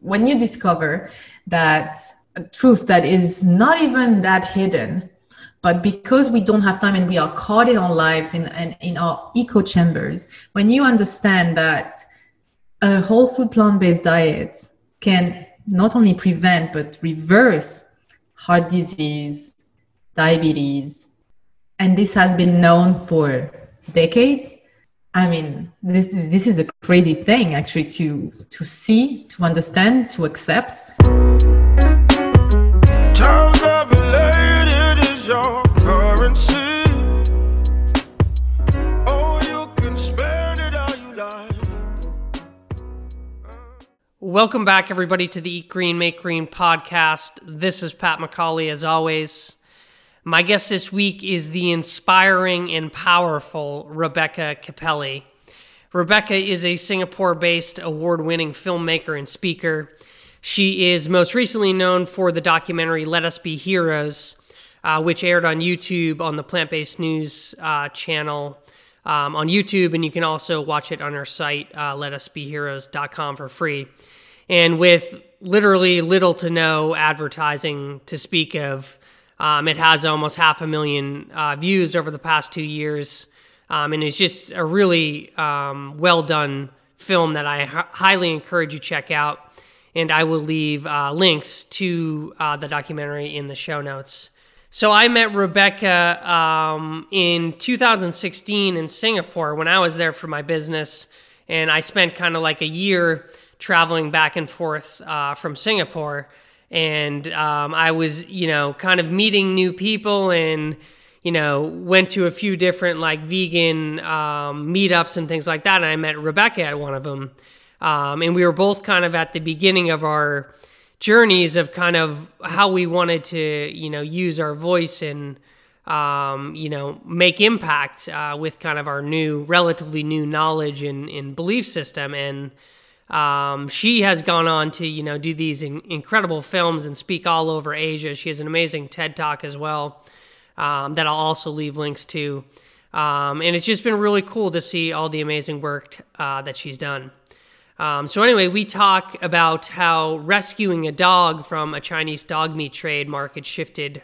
when you discover that truth that is not even that hidden but because we don't have time and we are caught in our lives in, in, in our echo chambers when you understand that a whole food plant-based diet can not only prevent but reverse heart disease diabetes and this has been known for decades i mean this is this is a crazy thing actually to to see to understand to accept Welcome back, everybody, to the Eat Green, Make Green podcast. This is Pat McCauley, as always. My guest this week is the inspiring and powerful Rebecca Capelli. Rebecca is a Singapore based award winning filmmaker and speaker. She is most recently known for the documentary Let Us Be Heroes, uh, which aired on YouTube on the Plant Based News uh, channel um, on YouTube, and you can also watch it on our site, uh, letusbeheroes.com, for free and with literally little to no advertising to speak of. Um, it has almost half a million uh, views over the past two years, um, and it's just a really um, well done film that I h- highly encourage you check out. And I will leave uh, links to uh, the documentary in the show notes. So I met Rebecca um, in 2016 in Singapore when I was there for my business, and I spent kind of like a year traveling back and forth uh, from Singapore. And um, I was, you know, kind of meeting new people and, you know, went to a few different like vegan um, meetups and things like that. And I met Rebecca at one of them. Um, and we were both kind of at the beginning of our journeys of kind of how we wanted to, you know, use our voice and, um, you know, make impact uh, with kind of our new, relatively new knowledge and, and belief system. And, um, she has gone on to, you know, do these in- incredible films and speak all over Asia. She has an amazing TED Talk as well um, that I'll also leave links to. Um, and it's just been really cool to see all the amazing work uh, that she's done. Um, so, anyway, we talk about how rescuing a dog from a Chinese dog meat trade market shifted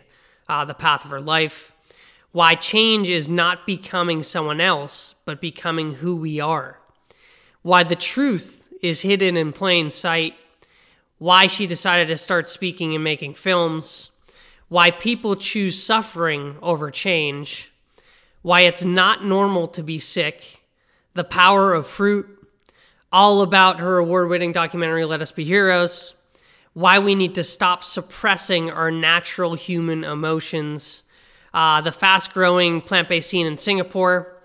uh, the path of her life, why change is not becoming someone else, but becoming who we are, why the truth is hidden in plain sight, why she decided to start speaking and making films, why people choose suffering over change, why it's not normal to be sick, the power of fruit, all about her award winning documentary, Let Us Be Heroes, why we need to stop suppressing our natural human emotions, uh, the fast growing plant based scene in Singapore,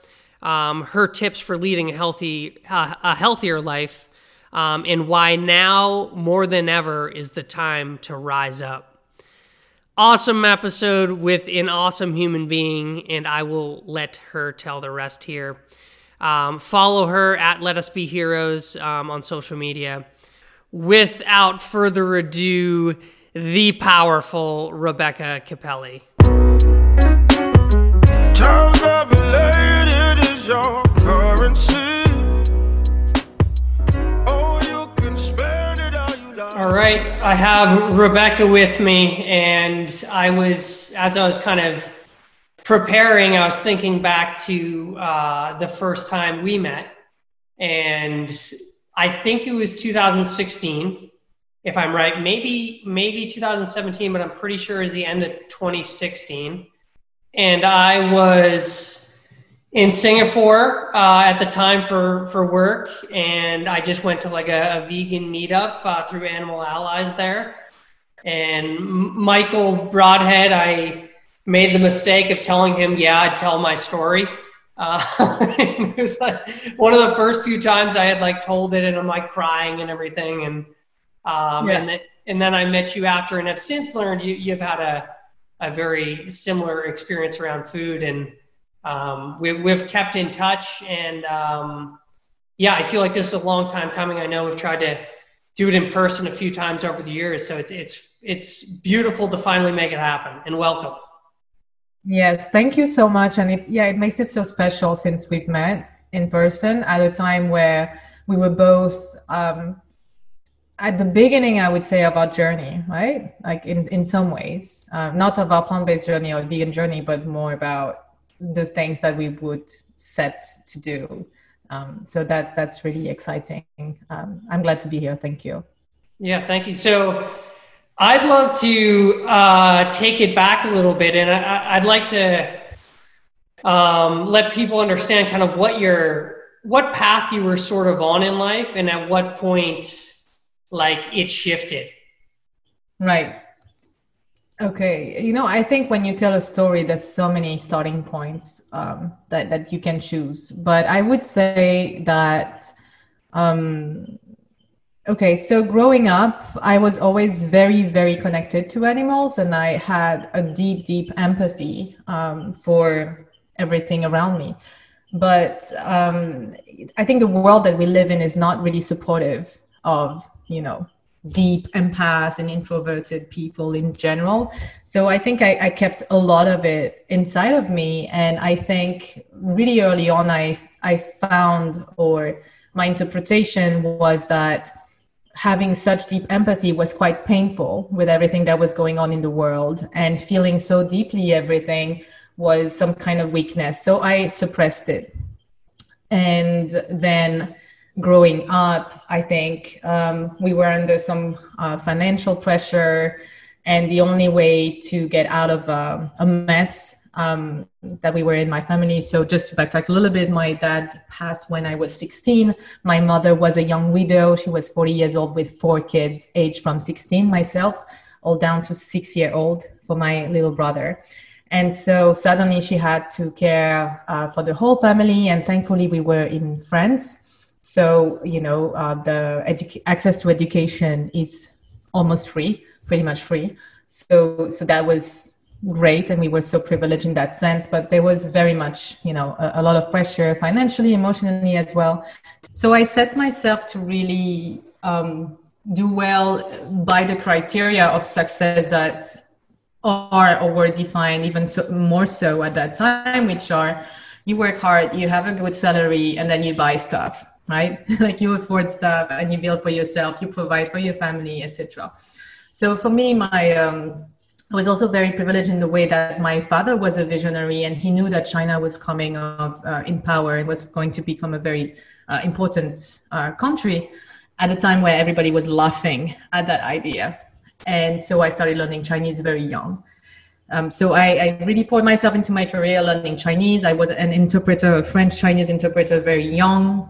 um, her tips for leading a healthy, uh, a healthier life, um, and why now more than ever is the time to rise up. Awesome episode with an awesome human being, and I will let her tell the rest here. Um, follow her at Let Us Be Heroes um, on social media. Without further ado, the powerful Rebecca Capelli. Times is your currency. All right, I have Rebecca with me, and I was, as I was kind of preparing, I was thinking back to uh, the first time we met, and I think it was 2016, if I'm right. Maybe maybe 2017, but I'm pretty sure is the end of 2016, and I was in Singapore uh, at the time for for work, and I just went to like a, a vegan meetup uh, through Animal Allies there. And Michael Broadhead, I made the mistake of telling him, "Yeah, I'd tell my story." Uh, it was like one of the first few times I had like told it, and I'm like crying and everything, and um, yeah. and then and then I met you after, and have since learned you you've had a a very similar experience around food and um, we, we've kept in touch and um, yeah, I feel like this is a long time coming. I know we've tried to do it in person a few times over the years, so it's it's it's beautiful to finally make it happen. And welcome. Yes, thank you so much. And it yeah, it makes it so special since we've met in person at a time where we were both um, at the beginning, I would say of our journey, right? Like in, in some ways, uh, not of our plant based journey or vegan journey, but more about the things that we would set to do. Um, so that that's really exciting. Um, I'm glad to be here. Thank you. Yeah, thank you. So I'd love to uh, take it back a little bit, and I, would like to um, let people understand kind of what your what path you were sort of on in life, and at what point like it shifted. Right. Okay, you know, I think when you tell a story, there's so many starting points um, that that you can choose. But I would say that, um, okay, so growing up, I was always very, very connected to animals, and I had a deep, deep empathy um, for everything around me. But um, I think the world that we live in is not really supportive of, you know, deep empath and introverted people in general. So I think I, I, kept a lot of it inside of me. And I think really early on, I, I found, or my interpretation was that having such deep empathy was quite painful with everything that was going on in the world and feeling so deeply everything was some kind of weakness. So I suppressed it. And then growing up, I think um, we were under some uh, financial pressure, and the only way to get out of uh, a mess um, that we were in my family. So, just to backtrack a little bit, my dad passed when I was 16. My mother was a young widow. She was 40 years old with four kids, aged from 16, myself, all down to six year old for my little brother. And so suddenly she had to care uh, for the whole family. And thankfully, we were in France so, you know, uh, the edu- access to education is almost free, pretty much free. So, so that was great. And we were so privileged in that sense, but there was very much, you know, a, a lot of pressure financially, emotionally as well. So I set myself to really um, do well by the criteria of success that are or were defined even so, more so at that time, which are you work hard, you have a good salary, and then you buy stuff right? like you afford stuff and you build for yourself, you provide for your family, etc. So for me, my um, I was also very privileged in the way that my father was a visionary and he knew that China was coming of, uh, in power and was going to become a very uh, important uh, country at a time where everybody was laughing at that idea. And so I started learning Chinese very young. Um, so I, I, really poured myself into my career learning Chinese. I was an interpreter, a French Chinese interpreter, very young.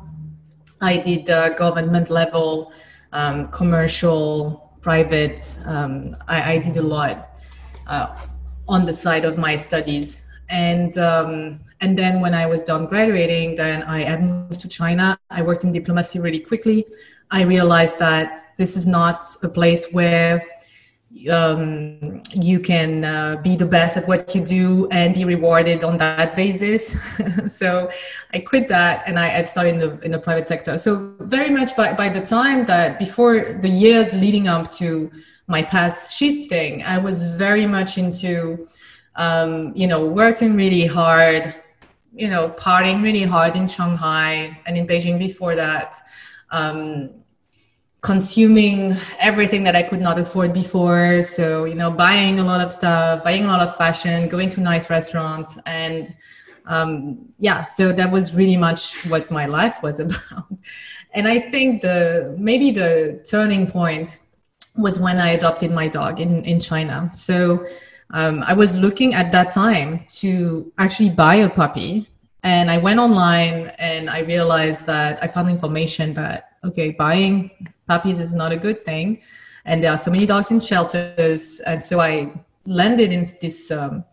I did uh, government level, um, commercial, private. Um, I, I, did a lot uh, on the side of my studies, and um, and then when I was done graduating, then I moved to China. I worked in diplomacy really quickly. I realized that this is not a place where um, you can uh, be the best at what you do and be rewarded on that basis. so I quit that and I, started in the in the private sector. So very much by, by the time that before the years leading up to my path shifting, I was very much into um, you know working really hard, you know partying really hard in Shanghai and in Beijing before that. Um, consuming everything that I could not afford before. So, you know, buying a lot of stuff, buying a lot of fashion, going to nice restaurants. And um, yeah, so that was really much what my life was about. And I think the maybe the turning point was when I adopted my dog in, in China. So um, I was looking at that time to actually buy a puppy. And I went online and I realized that I found information that okay, buying puppies is not a good thing. And there are so many dogs in shelters. And so I landed in this um,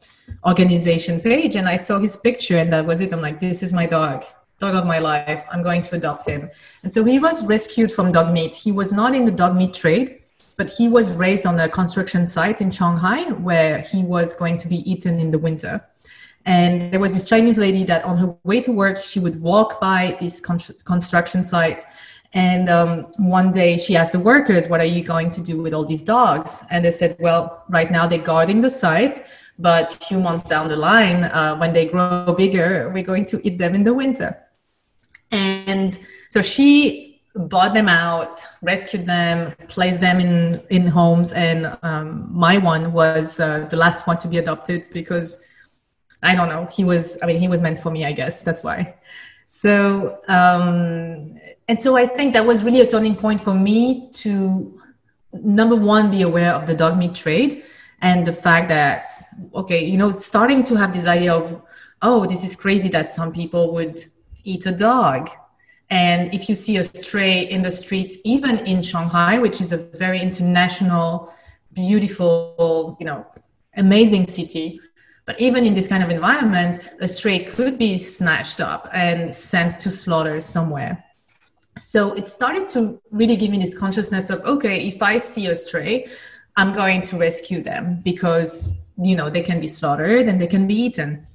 organization page and I saw his picture and that was it. I'm like, this is my dog, dog of my life. I'm going to adopt him. And so he was rescued from dog meat. He was not in the dog meat trade, but he was raised on a construction site in Shanghai where he was going to be eaten in the winter. And there was this Chinese lady that on her way to work, she would walk by this construction sites. and um, one day she asked the workers, What are you going to do with all these dogs? And they said, Well, right now they're guarding the site, but a few months down the line, uh, when they grow bigger, we're going to eat them in the winter. And so she bought them out, rescued them, placed them in in homes, and um, my one was uh, the last one to be adopted because I don't know he was. I mean, he was meant for me. I guess that's why. So um, and so I think that was really a turning point for me to number one be aware of the dog meat trade and the fact that okay, you know, starting to have this idea of oh, this is crazy that some people would eat a dog and if you see a stray in the street, even in Shanghai, which is a very international, beautiful, you know, amazing city, but even in this kind of environment, a stray could be snatched up and sent to slaughter somewhere. So it started to really give me this consciousness of okay, if I see a stray, I'm going to rescue them because you know they can be slaughtered and they can be eaten.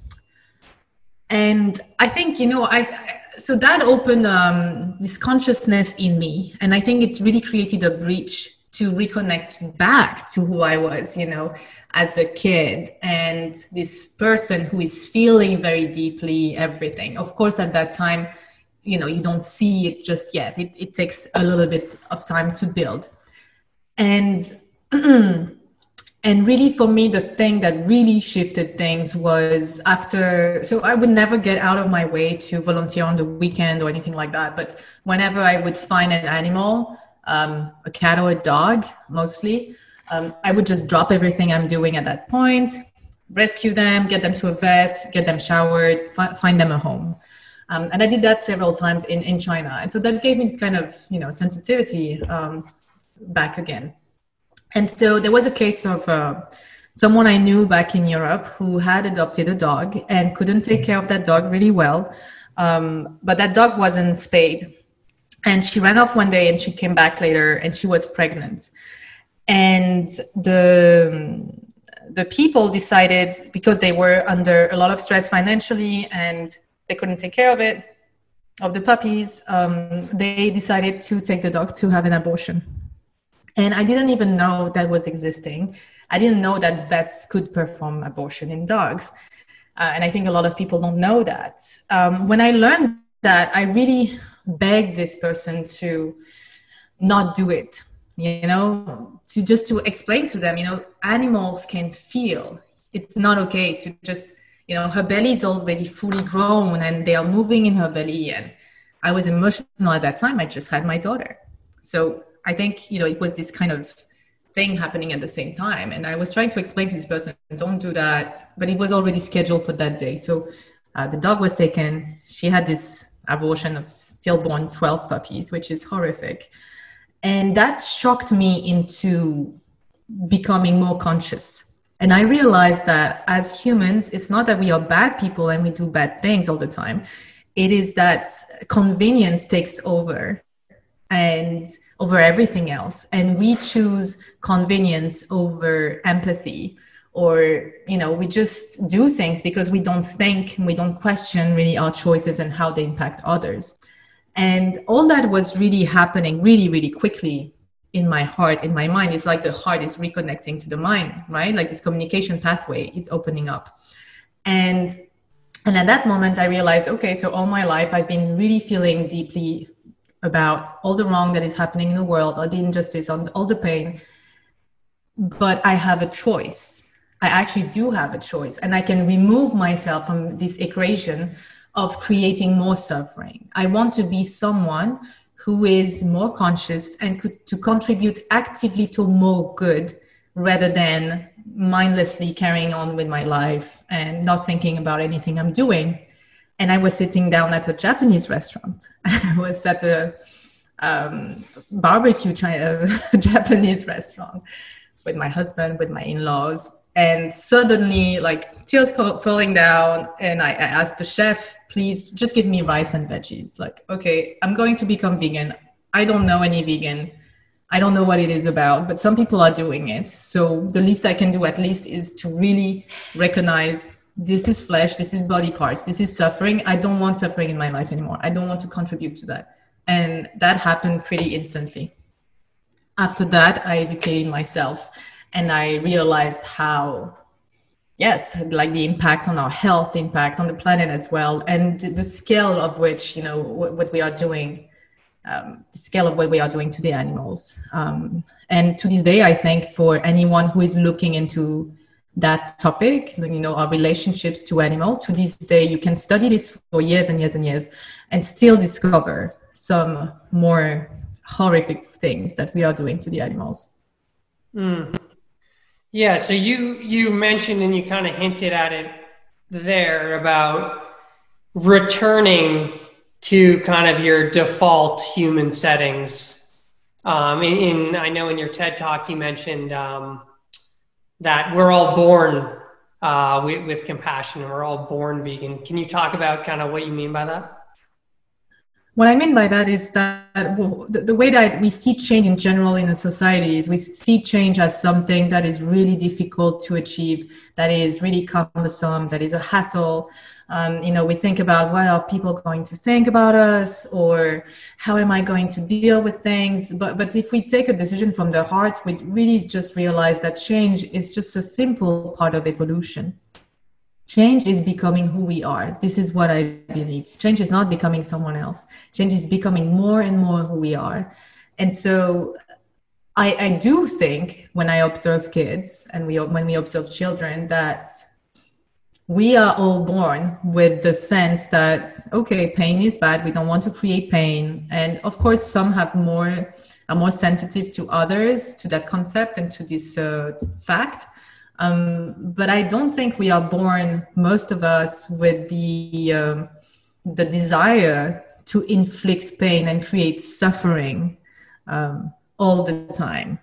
And I think you know I so that opened um, this consciousness in me and i think it really created a bridge to reconnect back to who i was you know as a kid. And this person who is feeling very deeply everything. Of course at that time you know you don't see it just yet. It, it takes a little bit of time to build. And and really for me the thing that really shifted things was after so i would never get out of my way to volunteer on the weekend or anything like that. But whenever i would find an animal um, a cat or a dog mostly um, i would just drop everything i'm doing at that point rescue them get them to a vet get them showered fi- find them a home um, and i did that several times in, in china and so that gave me this kind of you know sensitivity um, back again and so there was a case of uh, someone I knew back in Europe who had adopted a dog and couldn't take care of that dog really well. Um, but that dog wasn't spayed. And she ran off one day and she came back later and she was pregnant. And the the people decided because they were under a lot of stress financially and they couldn't take care of it of the puppies um, they decided to take the dog to have an abortion and I didn't even know that was existing. I didn't know that vets could perform abortion in dogs. Uh, and I think a lot of people don't know that. Um, when I learned that, I really begged this person to not do it, you know, to just to explain to them, you know, animals can feel. It's not okay to just, you know, her belly is already fully grown and they are moving in her belly. And I was emotional at that time. I just had my daughter. So I think, you know, it was this kind of thing happening at the same time. And I was trying to explain to this person, don't do that. But it was already scheduled for that day. So uh, the dog was taken. She had this abortion of stillborn 12 puppies, which is horrific. And that shocked me into becoming more conscious. And I realized that as humans, it's not that we are bad people and we do bad things all the time. It is that convenience takes over and over everything else and we choose convenience over empathy or you know we just do things because we don't think we don't question really our choices and how they impact others and all that was really happening really really quickly in my heart in my mind it's like the heart is reconnecting to the mind right like this communication pathway is opening up and and at that moment i realized okay so all my life i've been really feeling deeply about all the wrong that is happening in the world, all the injustice, all the pain. But I have a choice. I actually do have a choice, and I can remove myself from this equation of creating more suffering. I want to be someone who is more conscious and could, to contribute actively to more good rather than mindlessly carrying on with my life and not thinking about anything I'm doing and I was sitting down at a Japanese restaurant. I was at a um, barbecue China, Japanese restaurant with my husband, with my in-laws, and suddenly, like tears falling down, and I, I asked the chef, "Please, just give me rice and veggies." Like, okay, I'm going to become vegan. I don't know any vegan. I don't know what it is about, but some people are doing it. So the least I can do, at least, is to really recognize this is flesh, this is body parts, this is suffering. I don't want suffering in my life anymore. I don't want to contribute to that. And that happened pretty instantly. After that, I educated myself and I realized how, yes, like the impact on our health, impact on the planet as well, and the scale of which, you know, what, what we are doing um, the scale of what we are doing to the animals. Um, and to this day, I think for anyone who is looking into that topic, you know, our relationships to animal, to this day, you can study this for years and years and years and still discover some more horrific things that we are doing to the animals. Mm. Yeah, so you you mentioned and you kind of hinted at it there about returning to kind of your default human settings. Um, in, in, I know in your TED talk you mentioned um, that we're all born uh, with, with compassion and we're all born vegan. Can you talk about kind of what you mean by that? What I mean by that is that the, the, way that we see change in general in a society is we see change as something that is really difficult to achieve, that is really cumbersome, that is a hassle, um, you know we think about what are people going to think about us? Or how am i going to deal with things? But but if we take a decision from the heart we really just realize that change is just a simple part of evolution change is becoming who we are. This is what i believe. Change is not becoming someone else. Change is becoming more and more who we are. And so I, I do think when I observe kids and we when we observe children that we are all born with the sense that okay pain is bad. We don't want to create pain. And of course some have more are more sensitive to others to that concept and to this uh, fact um, but i don't think we are born most of us with the um, the desire to inflict pain and create suffering um, all the time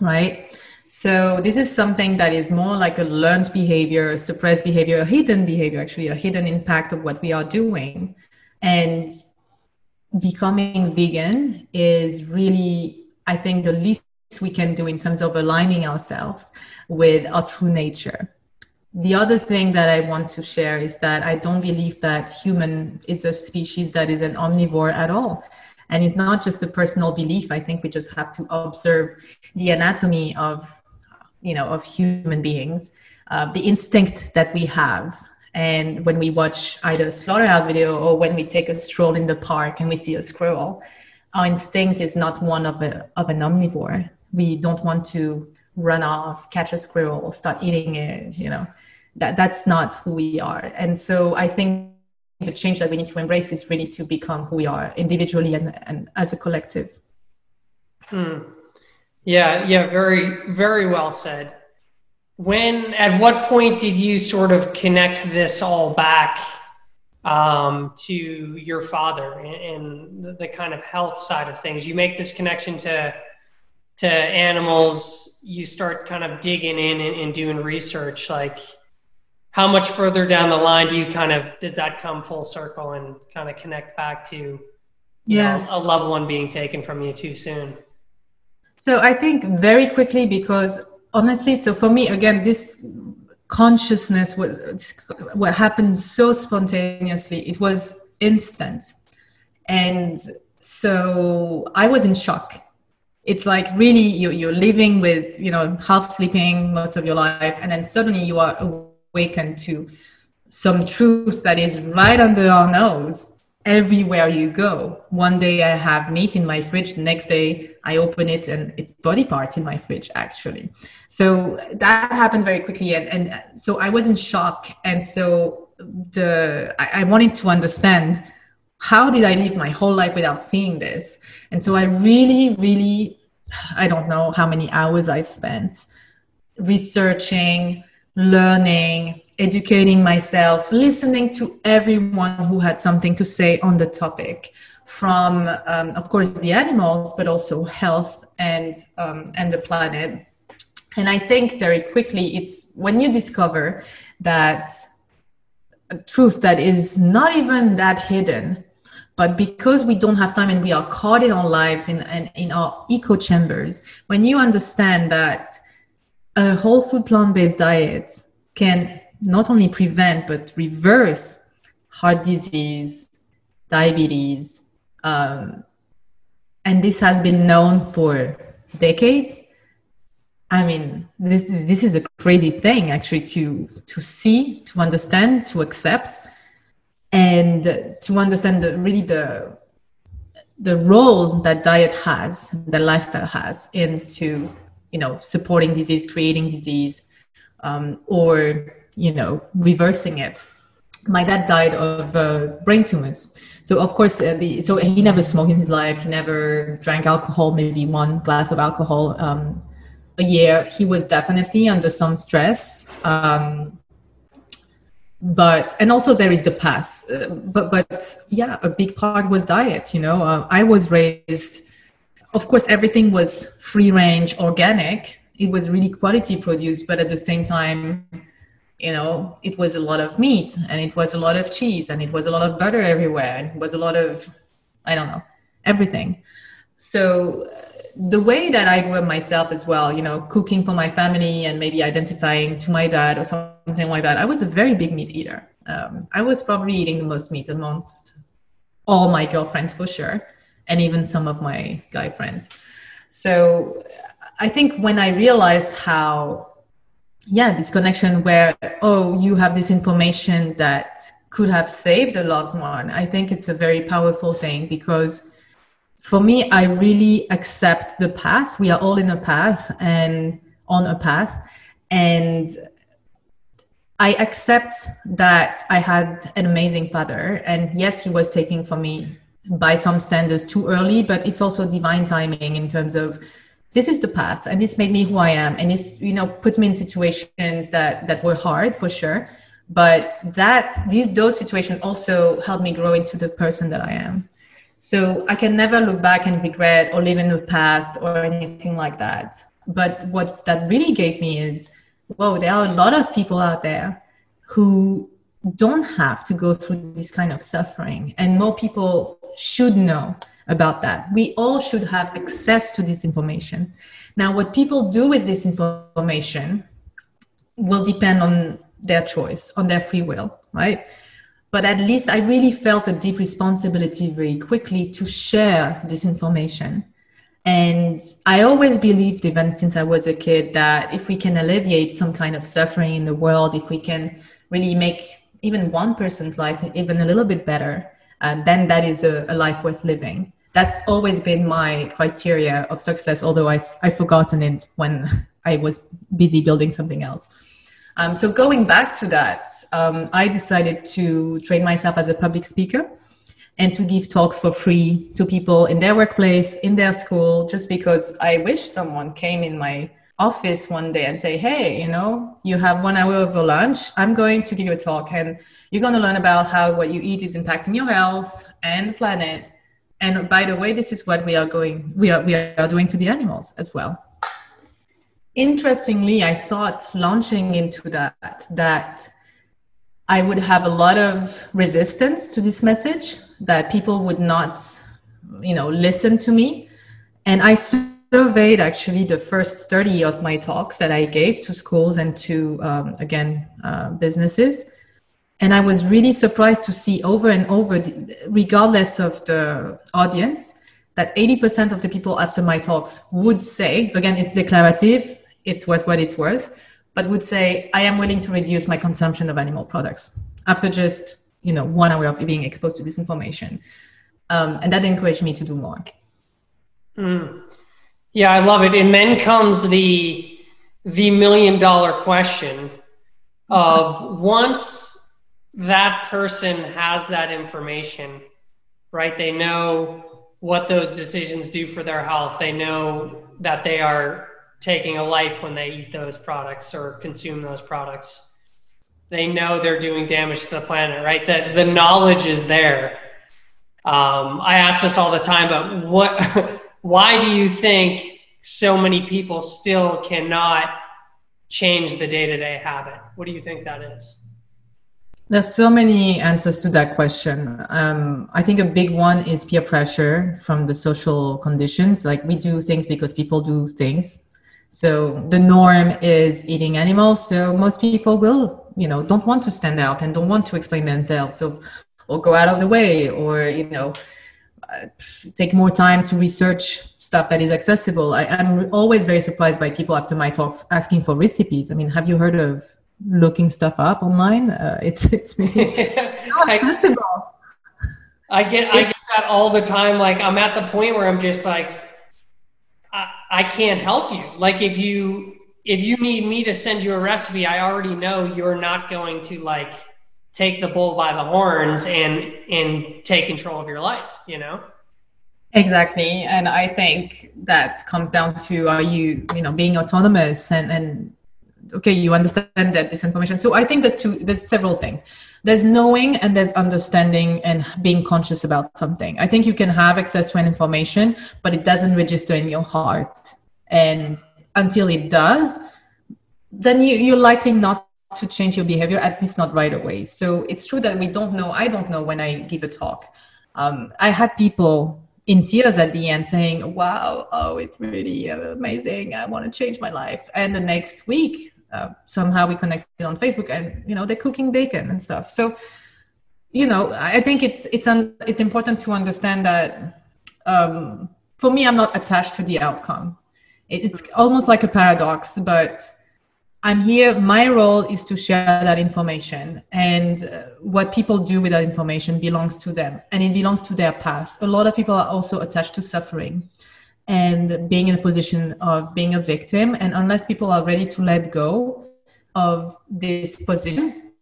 right so this is something that is more like a learned behavior, a suppressed behavior, a hidden behavior, actually, a hidden impact of what we are doing. And becoming vegan is really, I think, the least we can do in terms of aligning ourselves with our true nature. The other thing that I want to share is that I don't believe that human is a species that is an omnivore at all. And it's not just a personal belief. I think we just have to observe the anatomy of, you know, of human beings, uh, the instinct that we have. And when we watch either a slaughterhouse video or when we take a stroll in the park and we see a squirrel, our instinct is not one of, a, of an omnivore. We don't want to run off, catch a squirrel, start eating it, you know. That, that's not who we are. And so I think the change that we need to embrace is really to become who we are individually and, and as a collective. Hmm. Yeah, yeah, very, very well said. When, at what point did you sort of connect this all back um, to your father and, and the, the kind of health side of things? You make this connection to to animals. You start kind of digging in and, and doing research, like how much further down the line do you kind of does that come full circle and kind of connect back to yes know, a loved one being taken from you too soon? So i think very quickly because honestly so for me again this consciousness was what happened so spontaneously it was instant. And so i was in shock it's like really you're, you're living with you know half sleeping most of your life and then suddenly you are awakened to some truth that is right under our nose everywhere you go. One day I have meat in my fridge, the next day I open it and it's body parts in my fridge actually. So that happened very quickly and, and so I was in shock and so the I, I wanted to understand how did I live my whole life without seeing this? And so I really, really I don't know how many hours I spent researching, learning, educating myself, listening to everyone who had something to say on the topic, from um, of course the animals, but also health and um, and the planet. And I think very quickly, it's when you discover that truth that is not even that hidden but because we don't have time and we are caught in our lives in, in, in our echo chambers when you understand that a whole food plant based diet can not only prevent but reverse heart disease, diabetes, um, and this has been known for decades. I mean, this is, this is a crazy thing actually to to see, to understand, to accept, and to understand the, really the the role that diet has, the lifestyle has into, you know, supporting disease, creating disease, um, or, you know, reversing it. My dad died of uh, brain tumors. So of course, uh, the, so he never smoked in his life. He never drank alcohol, maybe one glass of alcohol um, a year. He was definitely under some stress. Um, but and also there is the past uh, but but yeah a big part was diet you know uh, i was raised of course everything was free range organic it was really quality produced but at the same time you know it was a lot of meat and it was a lot of cheese and it was a lot of butter everywhere and it was a lot of i don't know everything. So the way that I grew up myself as well, you know, cooking for my family and maybe identifying to my dad or something like that, I was a very big meat eater. Um, I was probably eating the most meat amongst all my girlfriends for sure, and even some of my guy friends. So I think when I realized how, yeah, this connection where, oh, you have this information that could have saved a loved one, I think it's a very powerful thing because for me, I really accept the path. We are all in a path and on a path. And I accept that I had an amazing father. And yes, he was taking for me by some standards too early, but it's also divine timing in terms of this is the path and this made me who I am. And it's, you know, put me in situations that, that were hard for sure. But that these those situations also helped me grow into the person that I am. So I can never look back and regret or live in the past or anything like that. But what that really gave me is, whoa, there are a lot of people out there who don't have to go through this kind of suffering. And more people should know about that. We all should have access to this information. Now, what people do with this information will depend on their choice, on their free will, right? But at least I really felt a deep responsibility very quickly to share this information. And I always believed, even since I was a kid, that if we can alleviate some kind of suffering in the world, if we can really make even one person's life even a little bit better, uh, then that is a, a life worth living. That's always been my criteria of success, although I, I've forgotten it when I was busy building something else. Um, so going back to that, um, I decided to train myself as a public speaker and to give talks for free to people in their workplace, in their school, just because I wish someone came in my office one day and say, hey, you know, you have one hour of a lunch. I'm going to give you a talk and you're going to learn about how what you eat is impacting your health and the planet. And by the way, this is what we are going, we are, we are doing to the animals as well interestingly, I thought launching into that that I would have a lot of resistance to this message, that people would not, you know, listen to me. And I surveyed actually the first 30 of my talks that I gave to schools and to, um, again, uh, businesses. And I was really surprised to see over and over, regardless of the audience, that 80% of the people after my talks would say, again, it's declarative, it's worth what it's worth, but would say, I am willing to reduce my consumption of animal products after just, you know, one hour of being exposed to this information. Um, and that encouraged me to do more. Mm. Yeah, I love it. And then comes the the million dollar question of once that person has that information, right? They know what those decisions do for their health. They know that they are taking a life when they eat those products or consume those products. They know they're doing damage to the planet, right? That the knowledge is there. Um, I ask this all the time, but what? why do you think so many people still cannot change the day-to-day habit? What do you think that is? There's so many answers to that question. Um, I think a big one is peer pressure from the social conditions. Like we do things because people do things. So the norm is eating animals. So most people will, you know, don't want to stand out and don't want to explain themselves. So or go out of the way or, you know, uh, take more time to research stuff that is accessible. I, am always very surprised by people after my talks asking for recipes. I mean, have you heard of looking stuff up online? Uh, it's it's really accessible. I get I get that all the time. Like I'm at the point where I'm just like, I, can't help you. Like if you if you need me to send you a recipe, I already know you're not going to like take the bull by the horns and and take control of your life. You know. Exactly, and I think that comes down to are you you know being autonomous and and okay you understand that this information. So I think there's two there's several things. There's knowing and there's understanding and being conscious about something. I think you can have access to an information, but it doesn't register in your heart, and until it does, then you you're likely not to change your behavior at least not right away. So it's true that we don't know. I don't know when I give a talk. Um, I had people in tears at the end saying wow oh it's really amazing i want to change my life and the next week uh, somehow we connected on facebook and you know they're cooking bacon and stuff so you know i think it's it's un, it's important to understand that um, for me i'm not attached to the outcome it's almost like a paradox but I'm here. My role is to share that information, and uh, what people do with that information belongs to them, and it belongs to their past. A lot of people are also attached to suffering and being in a position of being a victim. And unless people are ready to let go of this position,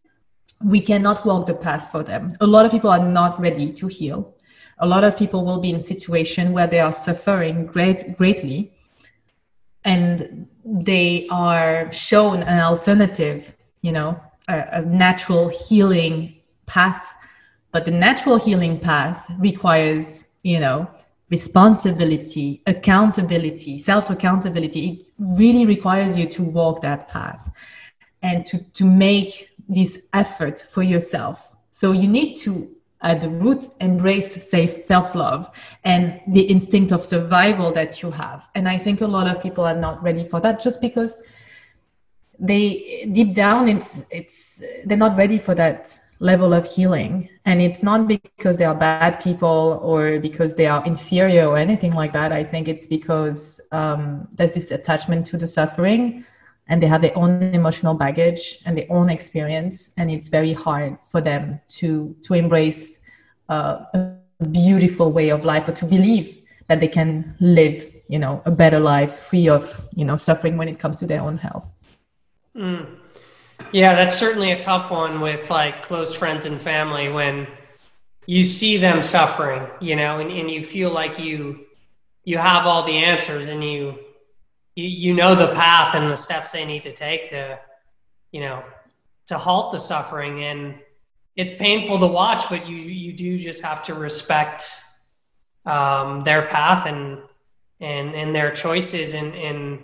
we cannot walk the path for them. A lot of people are not ready to heal. A lot of people will be in a situation where they are suffering great, greatly and they are shown an alternative, you know, a, a natural healing path. But the natural healing path requires, you know, responsibility, accountability, self accountability. It really requires you to walk that path and to, to make this effort for yourself. So you need to at the root embrace safe self-love and the instinct of survival that you have and i think a lot of people are not ready for that just because they deep down it's it's they're not ready for that level of healing. And it's not because they are bad people or because they are inferior or anything like that. I think it's because um, there's this attachment to the suffering and they have their own emotional baggage and their own experience. And it's very hard for them to to embrace uh, a beautiful way of life or to believe that they can live you know a better life free of you know suffering when it comes to their own health. Mm. Yeah that's certainly a tough one with like close friends and family when you see them suffering you know and, and you feel like you you have all the answers and you you, you know the path and the steps they need to take to you know to halt the suffering. And it's painful to watch but you you do just have to respect um, their path and and and their choices and and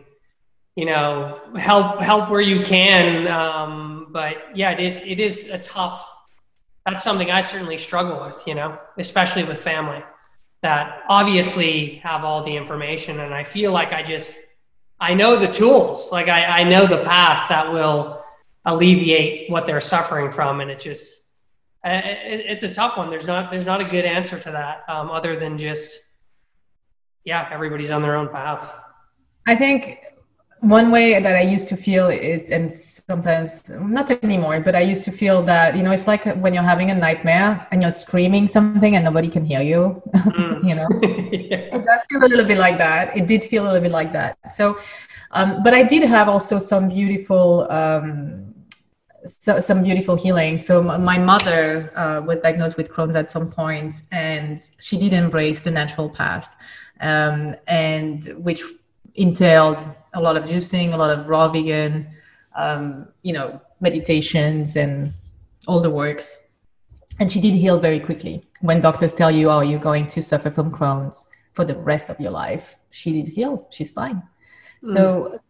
you know help help where you can um, but yeah it is it is a tough that's something i certainly struggle with you know especially with family that obviously have all the information and i feel like i just I know the tools, like I, I know the path that will alleviate what they're suffering from, and it just it, it's a tough one. There's not there's not a good answer to that, um, other than just yeah, everybody's on their own path. I think one way that I used to feel is, and sometimes not anymore, but I used to feel that, you know, it's like when you're having a nightmare and you're screaming something and nobody can hear you, mm. you know, yeah. it does feel a little bit like that. It did feel a little bit like that. So, um, but I did have also some beautiful, um, so, some beautiful healing. So my mother uh, was diagnosed with Crohn's at some point, and she did embrace the natural path, um, and which entailed a lot of juicing, a lot of raw vegan, um, you know, meditations and all the works. And she did heal very quickly. When doctors tell you, oh, you're going to suffer from Crohn's for the rest of your life, she did heal. She's fine. Mm. So,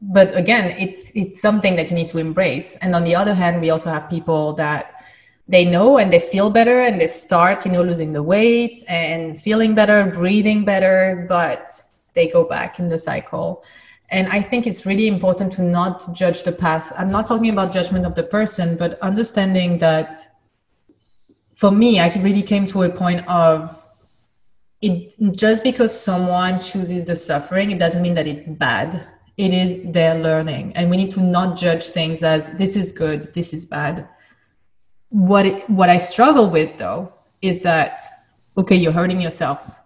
but again, it's it's something that you need to embrace. And on the other hand, we also have people that they know and they feel better and they start, you know, losing the weight and feeling better, breathing better, but they go back in the cycle. And I think it's really important to not judge the past. I'm not talking about judgment of the person, but understanding that for me, I really came to a point of it just because someone chooses the suffering, it doesn't mean that it's bad. It is their learning. And we need to not judge things as this is good, this is bad. What it, what I struggle with though is that okay, you're hurting yourself,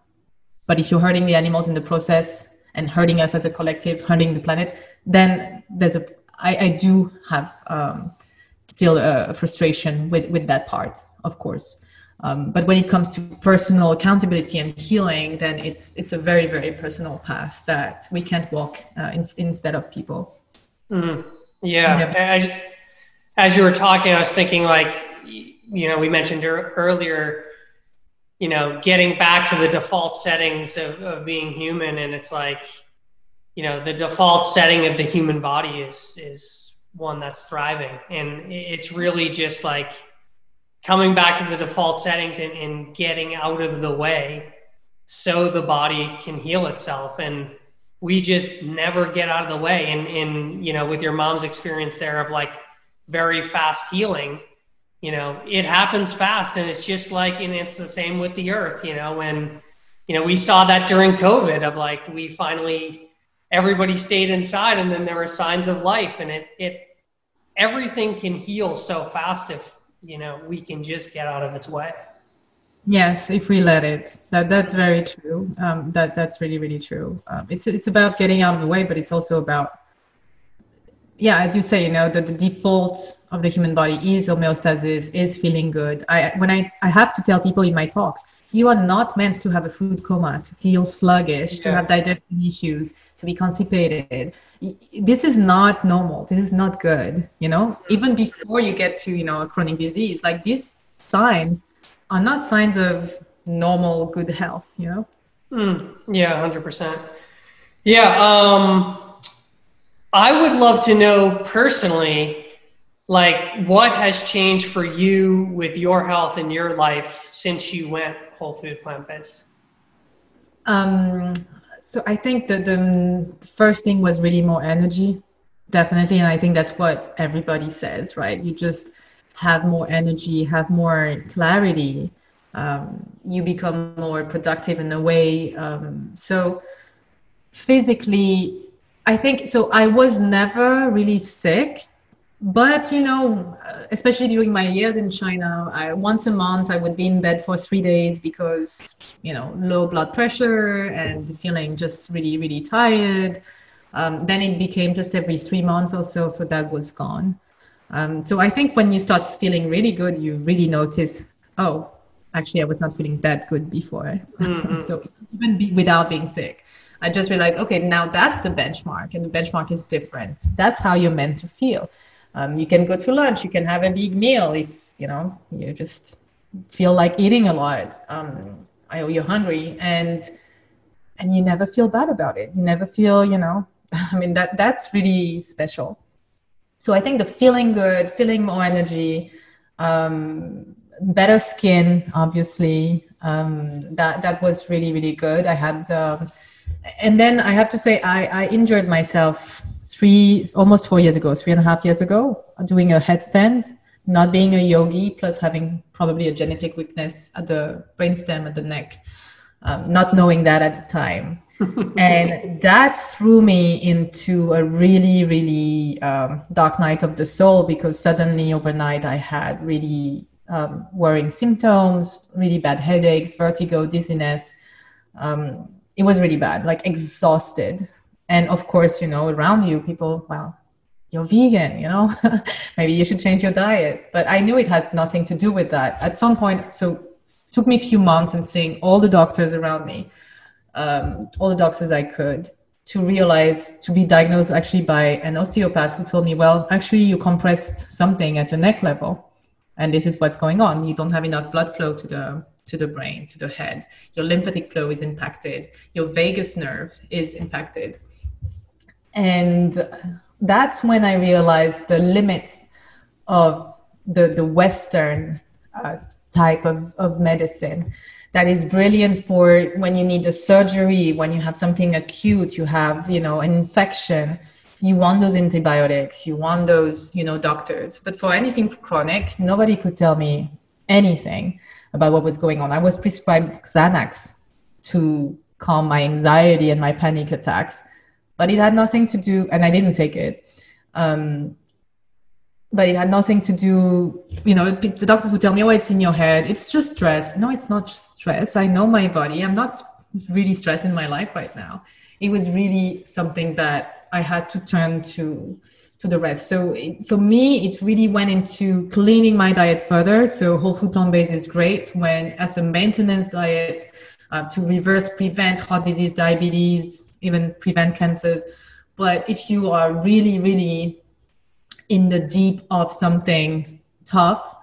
but if you're hurting the animals in the process and hurting us as a collective, hurting the planet, then there's a I, I do have um, still a frustration with with that part, of course. Um, but when it comes to personal accountability and healing, then it's it's a very very personal path that we can't walk uh, in, instead of people. Mm, yeah. yeah. As, as you were talking, I was thinking like, you know, we mentioned earlier, you know, getting back to the default settings of, of being human, and it's like, you know, the default setting of the human body is is one that's thriving, and it's really just like coming back to the default settings and, and getting out of the way so the body can heal itself. And we just never get out of the way. And in you know with your mom's experience there of like very fast healing you know it happens fast and it's just like and it's the same with the earth you know when you know we saw that during covid of like we finally everybody stayed inside and then there were signs of life and it it everything can heal so fast if you know we can just get out of its way. Yes if we let it. That that's very true. Um, that that's really really true. Um, it's it's about getting out of the way but it's also about yeah as you say you know the, the default of the human body is homeostasis is feeling good. I when i i have to tell people in my talks you are not meant to have a food coma to feel sluggish yeah. to have digestion issues to be constipated. This is not normal. This is not good you know? Even before you get to you know a chronic disease like these signs are not signs of normal good health you know? Mm, yeah 100% yeah um i would love to know personally like what has changed for you with your health and your life since you went whole food plant based um so I think that the, first thing was really more energy, definitely, and I think that's what everybody says, right? You just have more energy, have more clarity. Um, you become more productive in a way. Um, so physically, I think so. I was never really sick but you know especially during my years in china I, once a month i would be in bed for three days because you know low blood pressure and feeling just really really tired um, then it became just every three months or so so that was gone um, so i think when you start feeling really good you really notice oh actually i was not feeling that good before mm-hmm. so even be, without being sick i just realized okay now that's the benchmark and the benchmark is different that's how you're meant to feel um, you can go to lunch. You can have a big meal if you know you just feel like eating a lot. Um, you're hungry, and and you never feel bad about it. You never feel, you know. I mean that that's really special. So I think the feeling good, feeling more energy, um, better skin, obviously. Um, that that was really really good. I had, um, and then I have to say I I injured myself three almost four years ago three and a half years ago doing a headstand not being a yogi plus having probably a genetic weakness at the brainstem at the neck um, not knowing that at the time. And that threw me into a really really um, dark night of the soul because suddenly overnight i had really um, worrying symptoms really bad headaches vertigo dizziness um, it was really bad like exhausted. And of course you know around you people well you're vegan you know? Maybe you should change your diet. But i knew it had nothing to do with that. At some point so took me a few months and seeing all the doctors around me um, all the doctors i could to realize to be diagnosed actually by an osteopath who told me well actually you compressed something at your neck level and this is what's going on. You don't have enough blood flow to the to the brain to the head your lymphatic flow is impacted your vagus nerve is impacted and that's when I realized the limits of the, the Western uh, type of, of medicine that is brilliant for when you need a surgery, when you have something acute, you have, you know, an infection. You want those antibiotics, you want those, you know, doctors. But for anything chronic, nobody could tell me anything about what was going on. I was prescribed Xanax to calm my anxiety and my panic attacks but it had nothing to do, and I didn't take it. Um, but it had nothing to do you know the doctors would tell me oh it's in your head it's just stress no it's not stress i know my body i'm not really stressed in my life right now it was really something that i had to turn to the rest. So for me it really went into cleaning my diet further. So whole food plant-based is great when as a maintenance diet uh, to reverse prevent heart disease diabetes even prevent cancers. But if you are really really in the deep of something tough,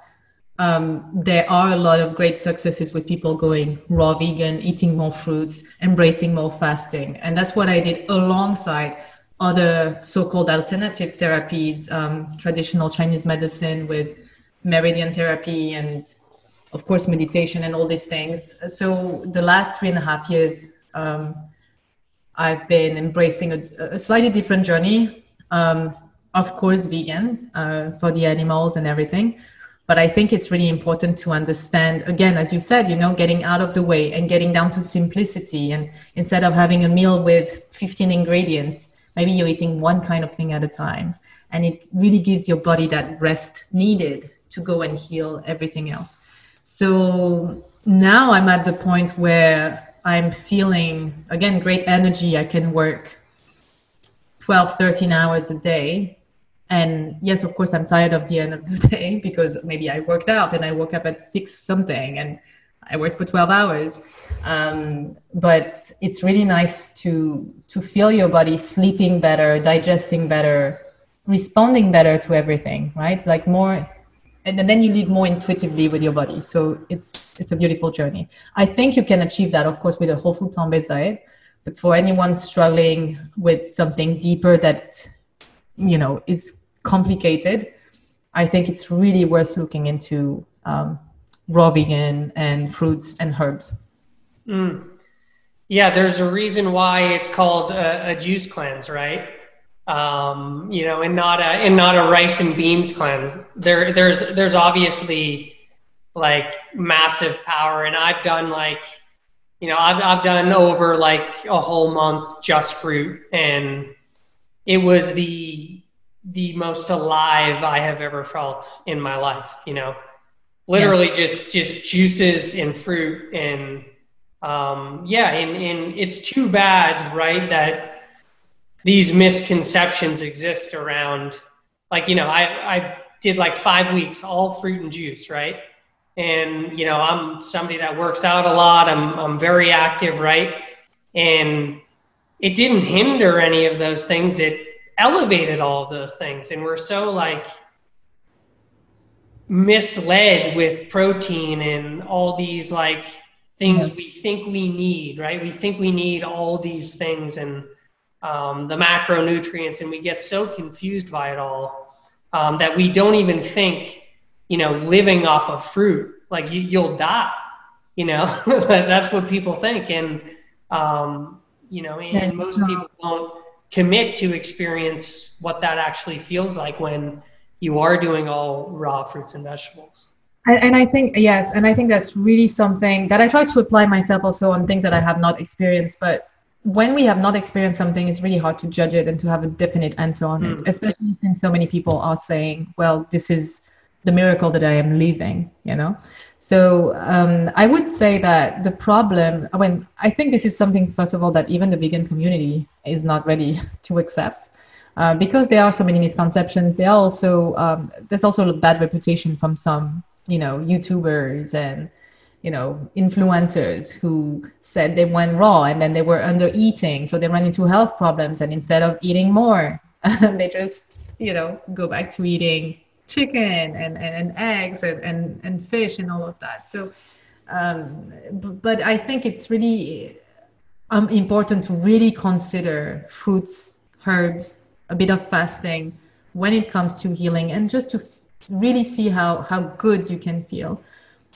um, there are a lot of great successes with people going raw vegan, eating more fruits, embracing more fasting. And that's what I did alongside other so called alternative therapies, um, traditional Chinese medicine with meridian therapy and, of course, meditation and all these things. So the last three and a half years, um, I've been embracing a, a slightly different journey. Um, of course vegan uh, for the animals and everything but i think it's really important to understand again as you said you know getting out of the way and getting down to simplicity and instead of having a meal with 15 ingredients maybe you're eating one kind of thing at a time. And it really gives your body that rest needed to go and heal everything else. So now i'm at the point where i'm feeling again great energy. I can work 12 13 hours a day. And yes of course i'm tired of the end of the day because maybe i worked out and i woke up at six something and i worked for 12 hours. Um, but it's really nice to to feel your body sleeping better digesting better responding better to everything right? Like more and then you live more intuitively with your body. So it's it's a beautiful journey. I think you can achieve that of course with a whole food plant-based diet. But for anyone struggling with something deeper that you know is complicated, I think it's really worth looking into um, raw vegan and fruits and herbs. Mm. Yeah, there's a reason why it's called a, a juice cleanse, right? Um, you know, and not a and not a rice and beans cleanse. There, there's there's obviously like massive power, and I've done like, you know, I've I've done over like a whole month just fruit, and it was the the most alive I have ever felt in my life. You know, literally yes. just just juices and fruit and um, yeah, and and it's too bad, right, that these misconceptions exist around. Like you know, I I did like five weeks all fruit and juice, right? And you know, I'm somebody that works out a lot. I'm I'm very active, right? And it didn't hinder any of those things. It elevated all of those things and we're so like misled with protein and all these like things yes. we think we need right we think we need all these things and um, the macronutrients and we get so confused by it all um, that we don't even think you know living off of fruit like you, will die you know that's what people think and um, you know and, and most people don't commit to experience what that actually feels like when you are doing all raw fruits and vegetables. And, and, I think yes, and I think that's really something that I try to apply myself also on things that I have not experienced. But when we have not experienced something, it's really hard to judge it and to have a definite answer on mm. it, especially since so many people are saying, "Well, this is the miracle that I am living," you know. So um, I would say that the problem, I mean, I think this is something, first of all, that even the vegan community is not ready to accept. Uh, because there are so many misconceptions, there also um, there's also a bad reputation from some, you know, YouTubers and you know influencers who said they went raw and then they were under eating, so they run into health problems, and instead of eating more, they just you know go back to eating chicken and, and, and eggs and, and, and fish and all of that. So, um, but I think it's really um, important to really consider fruits, herbs, a bit of fasting when it comes to healing and just to really see how, how good you can feel.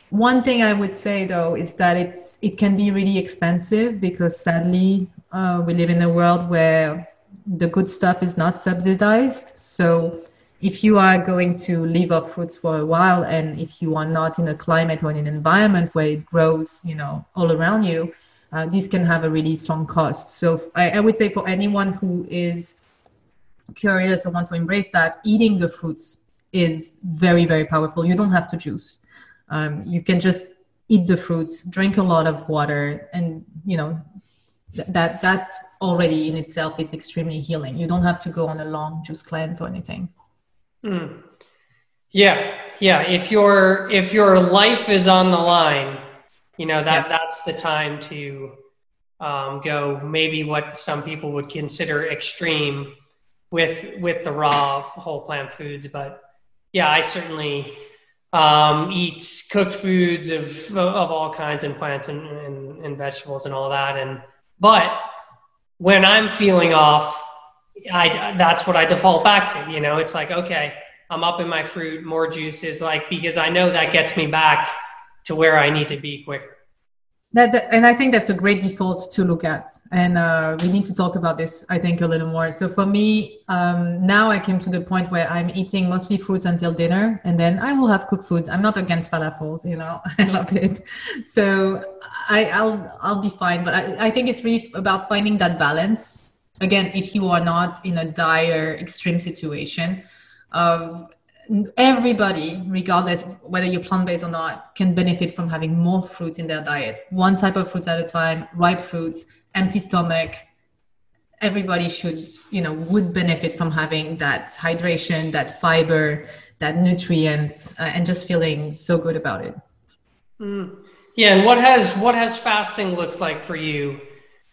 One thing I would say though is that it's it can be really expensive because sadly uh, we live in a world where the good stuff is not subsidized. So if you are going to live off fruits for a while and if you are not in a climate or in an environment where it grows you know all around you uh, this can have a really strong cost so I, I, would say for anyone who is curious or want to embrace that eating the fruits is very very powerful. You don't have to juice. Um, you can just eat the fruits, drink a lot of water, and you know th- that that already in itself is extremely healing. You don't have to go on a long juice cleanse or anything. Mm. Yeah, yeah. If your if your life is on the line, you know that yes. that's the time to um, go. Maybe what some people would consider extreme with with the raw whole plant foods, but yeah, I certainly um, eat cooked foods of of all kinds and plants and, and, and vegetables and all that. And but when I'm feeling off, I that's what I default back to. You know, it's like okay, I'm up in my fruit, more juices, like because I know that gets me back to where I need to be quicker. That, that, and I think that's a great default to look at. And uh, we need to talk about this, I think, a little more. So for me, um, now I came to the point where I'm eating mostly fruits until dinner, and then I will have cooked foods. I'm not against falafels, you know, I love it. So I, I'll I'll be fine. But I, I think it's really about finding that balance. Again, if you are not in a dire, extreme situation of everybody, regardless whether you're plant based or not, can benefit from having more fruits in their diet. One type of fruits at a time, ripe fruits, empty stomach. Everybody should, you know, would benefit from having that hydration, that fiber, that nutrients, uh, and just feeling so good about it. Mm. Yeah, and what has what has fasting looked like for you?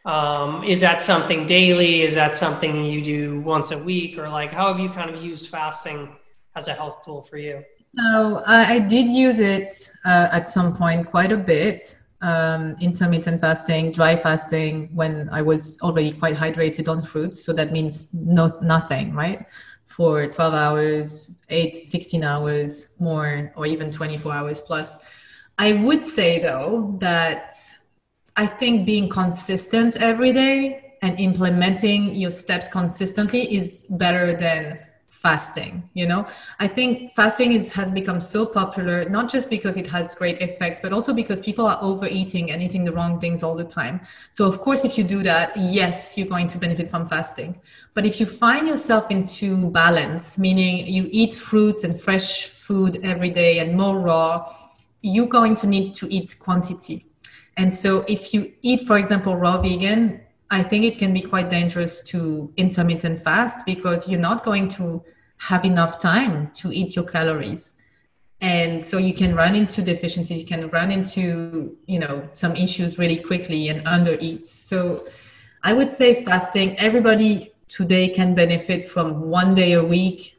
Um, is that something daily? Is that something you do once a week, or like how have you kind of used fasting? As a health tool for you? So I did use it uh, at some point quite a bit. Um, intermittent fasting, dry fasting, when I was already quite hydrated on fruits. So that means no nothing, right? For 12 hours, 8, 16 hours more, or even 24 hours plus. I would say though that I think being consistent every day and implementing your steps consistently is better than fasting you know? I think fasting is has become so popular not just because it has great effects but also because people are overeating and eating the wrong things all the time. So of course if you do that yes you're going to benefit from fasting. But if you find yourself into balance meaning you eat fruits and fresh food every day and more raw you're going to need to eat quantity. And so if you eat for example raw vegan I think it can be quite dangerous to intermittent fast because you're not going to have enough time to eat your calories. And so you can run into deficiency, you can run into, you know, some issues really quickly and undereat. So I would say fasting, everybody today can benefit from one day a week.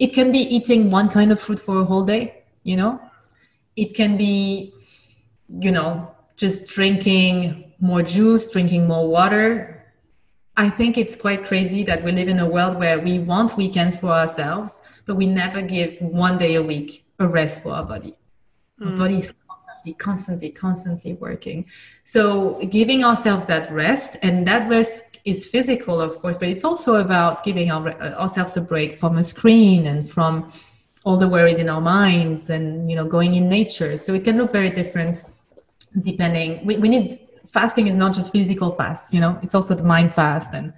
It can be eating one kind of fruit for a whole day, you know? It can be, you know, just drinking more juice, drinking more water. I think it's quite crazy that we live in a world where we want weekends for ourselves, but we never give one day a week a rest for our body. Mm. Our body is constantly, constantly, constantly working. So giving ourselves that rest, and that rest is physical, of course, but it's also about giving our, ourselves a break from a screen and from all the worries in our minds and you know going in nature so it can look very different depending we, we need fasting is not just physical fast you know it's also the mind fast and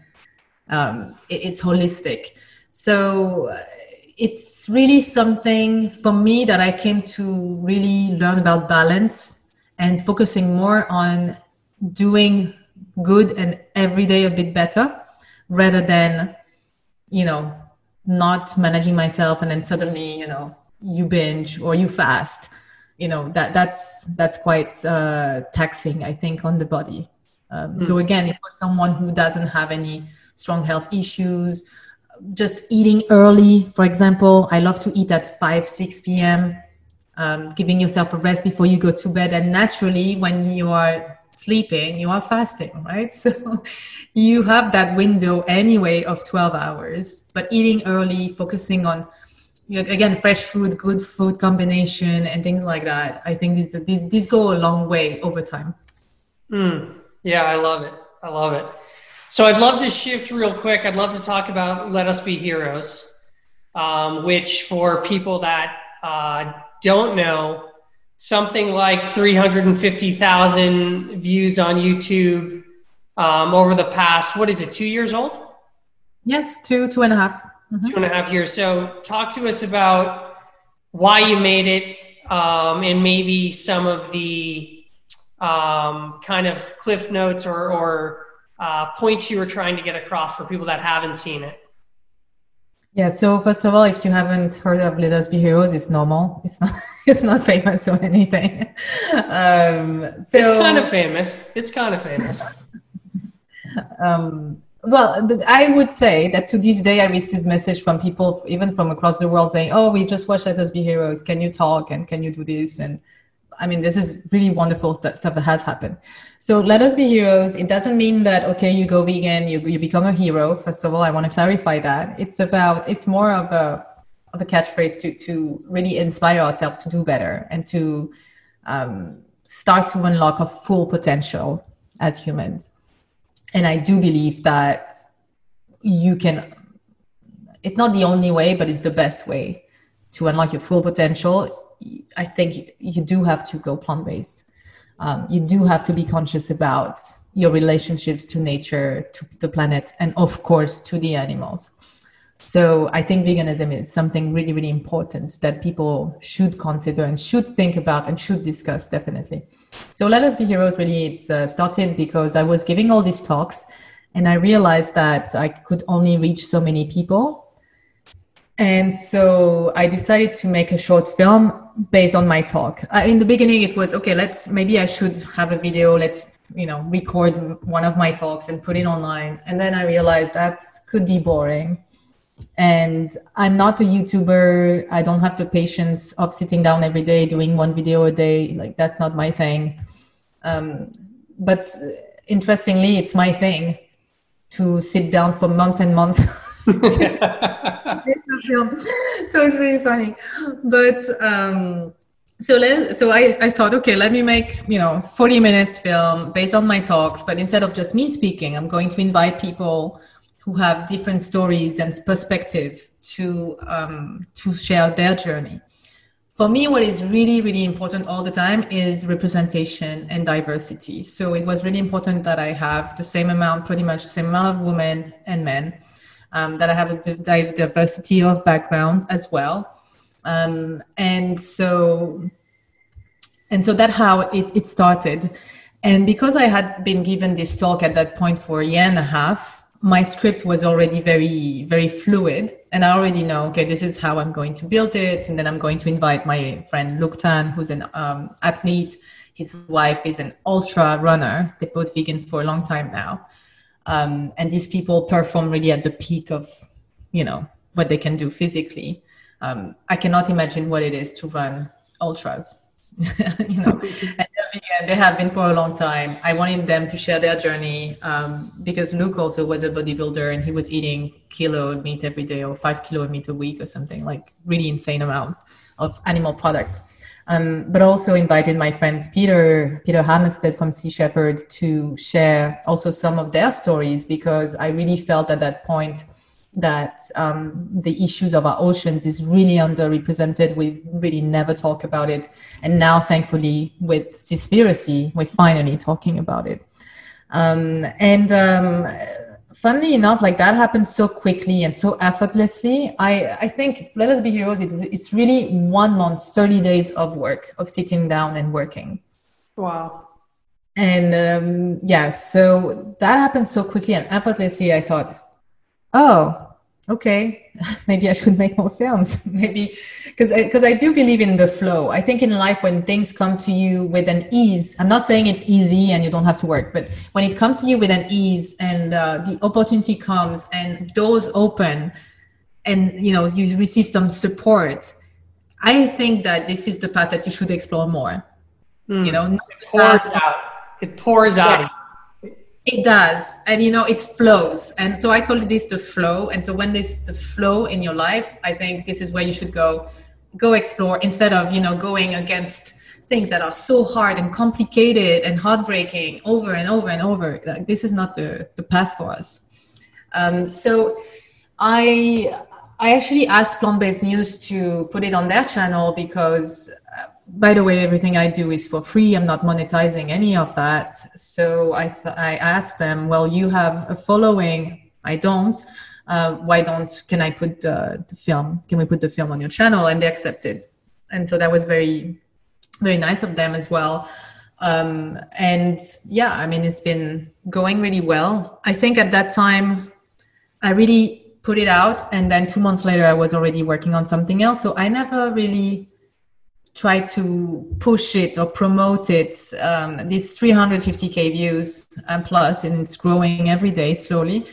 um, it, it's holistic. So uh, it's really something for me that i came to really learn about balance and focusing more on doing good and every day a bit better rather than you know not managing myself and then suddenly you know you binge or you fast you know that that's that's quite uh, taxing i think on the body um, mm. so hmm. again if for someone who doesn't have any strong health issues just eating early for example i love to eat at 5 6 p.m um, giving yourself a rest before you go to bed and naturally when you are sleeping you are fasting right so you have that window anyway of 12 hours but eating early focusing on again fresh food good food combination and things like that. I think these these these go a long way over time. Mm, yeah i love it. I love it. So i'd love to shift real quick. I'd love to talk about let us be heroes um, which for people that uh, don't know something like 350000 views on youtube um, over the past what is it two years old? Yes two two and a half mm-hmm. two and a half years. So talk to us about why you made it um, and maybe some of the um, kind of cliff notes or, or uh, points you were trying to get across for people that haven't seen it. Yeah. So first of all, if you haven't heard of Let Us Be Heroes, it's normal. It's not. It's not famous or anything. Um, so it's kind of famous. It's kind of famous. um, well, I would say that to this day, I receive message from people, even from across the world, saying, "Oh, we just watched Let Us Be Heroes. Can you talk and can you do this?" And I mean, this is really wonderful st- stuff that has happened. So let us be heroes. It doesn't mean that okay, you go vegan, you you become a hero. First of all, I want to clarify that it's about it's more of a of a catchphrase to to really inspire ourselves to do better and to um, start to unlock our full potential as humans. And I do believe that you can. It's not the only way, but it's the best way to unlock your full potential I think you do have to go plant based. Um, you do have to be conscious about your relationships to nature, to the planet, and of course to the animals. So I think veganism is something really, really important that people should consider and should think about and should discuss definitely. So let us be heroes. Really, it's uh, started because I was giving all these talks, and I realized that I could only reach so many people and so I decided to make a short film based on my talk. Uh, in the beginning, it was okay. Let's maybe I should have a video. Let you know, record one of my talks and put it online. And then I realized that could be boring. And I'm not a YouTuber. I don't have the patience of sitting down every day doing one video a day. Like that's not my thing. Um, but interestingly, it's my thing to sit down for months and months. So it's really funny. But um, so let, so I, I thought, okay, let me make, you know, 40 minutes film based on my talks, but instead of just me speaking, I'm going to invite people who have different stories and perspective to um, to share their journey. For me, what is really, really important all the time is representation and diversity. So it was really important that I have the same amount, pretty much the same amount of women and men um, that I have a diversity of backgrounds as well. Um, and so, and so that's how it, it started. And because I had been given this talk at that point for a year and a half, my script was already very, very fluid. And I already know, okay, this is how I'm going to build it. And then I'm going to invite my friend Luke Tan, who's an um, athlete. His wife is an ultra runner. They're both vegan for a long time now um, and these people perform really at the peak of you know what they can do physically um, i cannot imagine what it is to run ultras you know and they have been for a long time. I wanted them to share their journey um, because luke also was a bodybuilder and he was eating kilo of meat every day or five kilo of meat a week or something like really insane amount of animal products. Um, but also invited my friends Peter Peter Hammarstedt from Sea Shepherd to share also some of their stories because I really felt at that point that um, the issues of our oceans is really underrepresented. We really never talk about it, and now thankfully with Seaspiracy, we're finally talking about it. Um, and um, funnily enough, like that happens so quickly and so effortlessly. I, I think Let Us Be Heroes, it, it's really one month, 30 days of work, of sitting down and working. Wow. And um, yeah, so that happened so quickly and effortlessly. I thought, oh, okay, maybe I should make more films. maybe because because I, I do believe in the flow. I think in life when things come to you with an ease, I'm not saying it's easy and you don't have to work, but when it comes to you with an ease and uh, the opportunity comes and doors open, and you know you receive some support, I think that this is the path that you should explore more. Mm. You know, it pours out. It pours yeah. out it does. And you know, it flows. And so I call this the flow. And so when this the flow in your life, I think this is where you should go go explore instead of, you know, going against things that are so hard and complicated and heartbreaking over and over and over. Like this is not the, the path for us. Um, so I I actually asked Plant Based News to put it on their channel because by the way, everything I do is for free. I'm not monetizing any of that. So I, th- I asked them, well, you have a following. I don't. uh, why don't can i put the, the film can we put the film on your channel and they accepted and so that was very very nice of them as well um, and yeah i mean it's been going really well i think at that time i really put it out and then two months later i was already working on something else so i never really tried to push it or promote it um, these 350k views and plus and it's growing every day slowly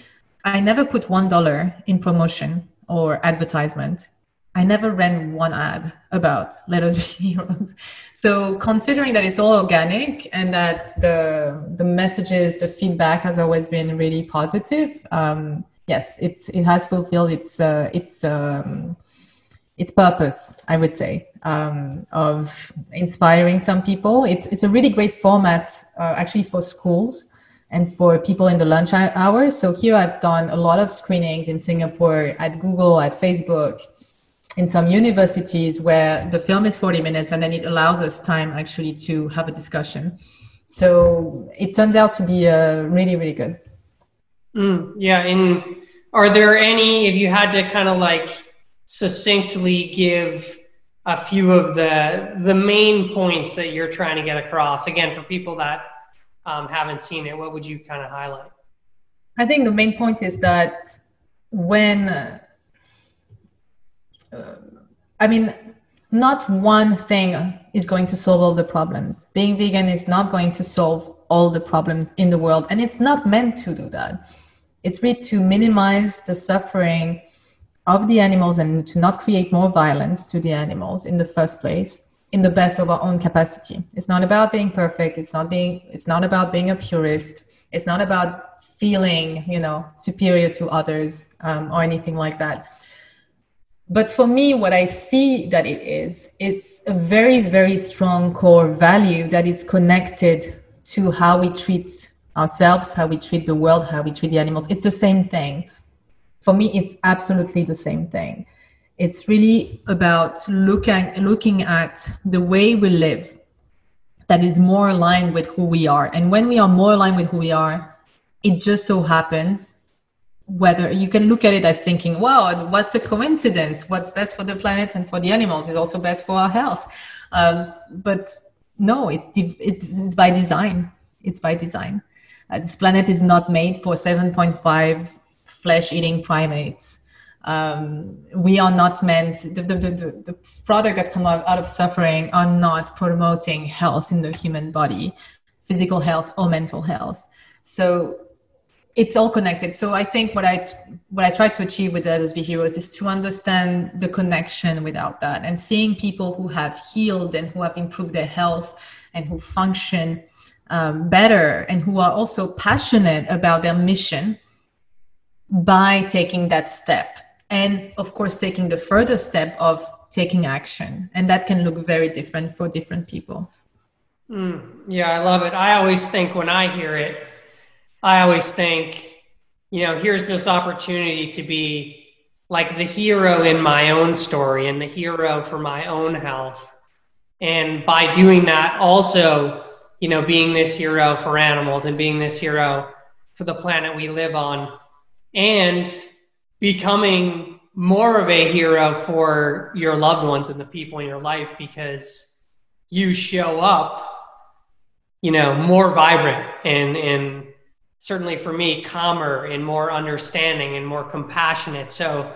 i never put one dollar in promotion or advertisement I never ran one ad about Let Us Be Heroes. So considering that it's all organic and that the the messages, the feedback has always been really positive, um, yes, it's it has fulfilled its uh, its um, its purpose, I would say, um, of inspiring some people. It's it's a really great format uh, actually for schools and for people in the lunch hour. So here I've done a lot of screenings in Singapore at Google, at Facebook in some universities where the film is 40 minutes and then it allows us time actually to have a discussion. So it turns out to be uh, really, really good. Mm, yeah. And are there any, if you had to kind of like succinctly give a few of the the main points that you're trying to get across again for people that um, haven't seen it what would you kind of highlight i think the main point is that when uh, I mean, not one thing is going to solve all the problems. Being vegan is not going to solve all the problems in the world, and it's not meant to do that. It's really to minimize the suffering of the animals and to not create more violence to the animals in the first place in the best of our own capacity. It's not about being perfect. It's not being it's not about being a purist. It's not about feeling you know superior to others um, or anything like that. But for me what i see that it is it's a very very strong core value that is connected to how we treat ourselves how we treat the world how we treat the animals. It's the same thing for me it's absolutely the same thing it's really about looking looking at the way we live that is more aligned with who we are and when we are more aligned with who we are it just so happens whether you can look at it as thinking, wow, what's a coincidence? What's best for the planet and for the animals is also best for our health. Um, but no, it's, it's, it's by design. It's by design. Uh, this planet is not made for 7.5 flesh-eating primates. Um, we are not meant. The, the, the, the product that come out, out of suffering are not promoting health in the human body, physical health or mental health. So it's all connected so i think what i what i try to achieve with the heroes is to understand the connection without that and seeing people who have healed and who have improved their health and who function um, better and who are also passionate about their mission by taking that step. And of course taking the further step of taking action. And that can look very different for different people. Mm, yeah i love it. I always think when i hear it I always think, you know, here's this opportunity to be like the hero in my own story and the hero for my own health. And by doing that, also, you know, being this hero for animals and being this hero for the planet we live on and becoming more of a hero for your loved ones and the people in your life because you show up you know more vibrant and and certainly for me, calmer and more understanding and more compassionate. So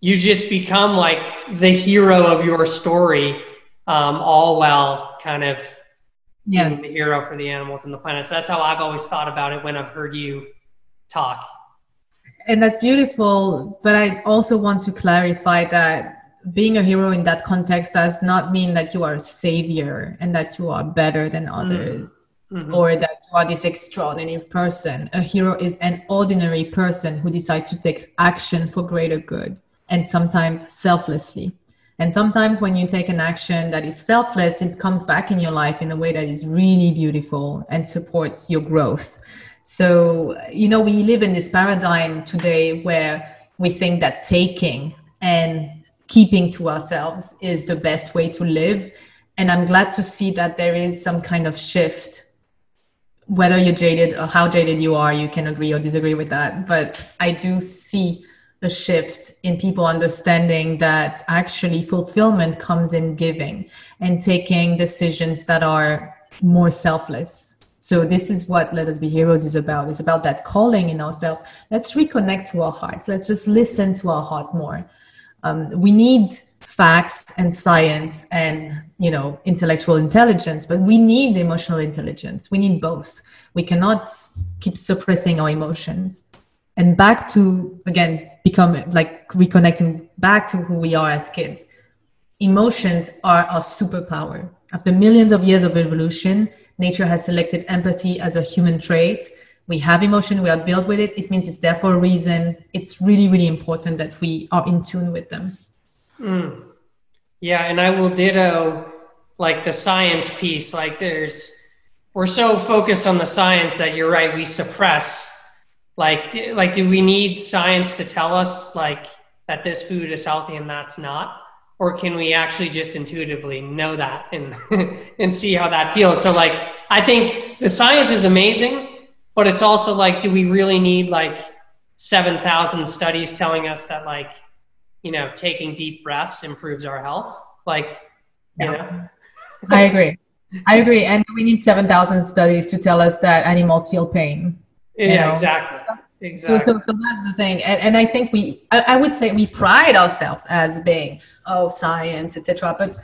you just become like the hero of your story, um, all while kind of yes. being the hero for the animals and the planet. So that's how I've always thought about it when I've heard you talk. And that's beautiful. But I also want to clarify that being a hero in that context does not mean that you are a savior and that you are better than mm. others. Mm mm-hmm. or that you are this extraordinary person. A hero is an ordinary person who decides to take action for greater good and sometimes selflessly. And sometimes when you take an action that is selfless, it comes back in your life in a way that is really beautiful and supports your growth. So, you know, we live in this paradigm today where we think that taking and keeping to ourselves is the best way to live. And I'm glad to see that there is some kind of shift whether you're jaded or how jaded you are, you can agree or disagree with that. But I do see a shift in people understanding that actually fulfillment comes in giving and taking decisions that are more selfless. So this is what Let Us Be Heroes is about. It's about that calling in ourselves. Let's reconnect to our hearts. Let's just listen to our heart more. Um, we need facts and science and you know intellectual intelligence but we need emotional intelligence we need both we cannot keep suppressing our emotions and back to again become like reconnecting back to who we are as kids emotions are our superpower after millions of years of evolution nature has selected empathy as a human trait. We have emotion we are built with it. It means it's there for a reason. It's really really important that we are in tune with them. Mm. yeah and i will ditto like the science piece. Like there's we're so focused on the science that you're right we suppress. Like like do we need science to tell us like that this food is healthy and that's not or can we actually just intuitively know that and and see how that feels? So like i think the science is amazing but it's also like do we really need like 7000 studies telling us that like you know taking deep breaths improves our health? Like you know? I agree. I agree. And we need 7000 studies to tell us that animals feel pain. Yeah, know? exactly. Exactly. So, so that's the thing, and, and I think we, I, I would say, we pride ourselves as being oh science, etc. But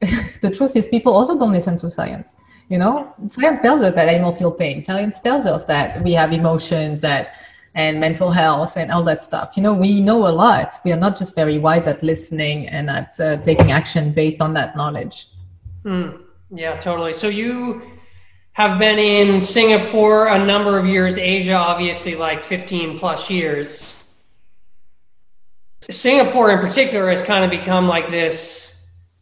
the truth is, people also don't listen to science. You know, science tells us that animals feel pain. Science tells us that we have emotions, that and mental health and all that stuff. You know, we know a lot. We are not just very wise at listening and at uh, taking action based on that knowledge. Mm, yeah, totally. So you have been in Singapore a number of years, Asia, obviously, like 15 plus years. Singapore, in particular, has kind of become like this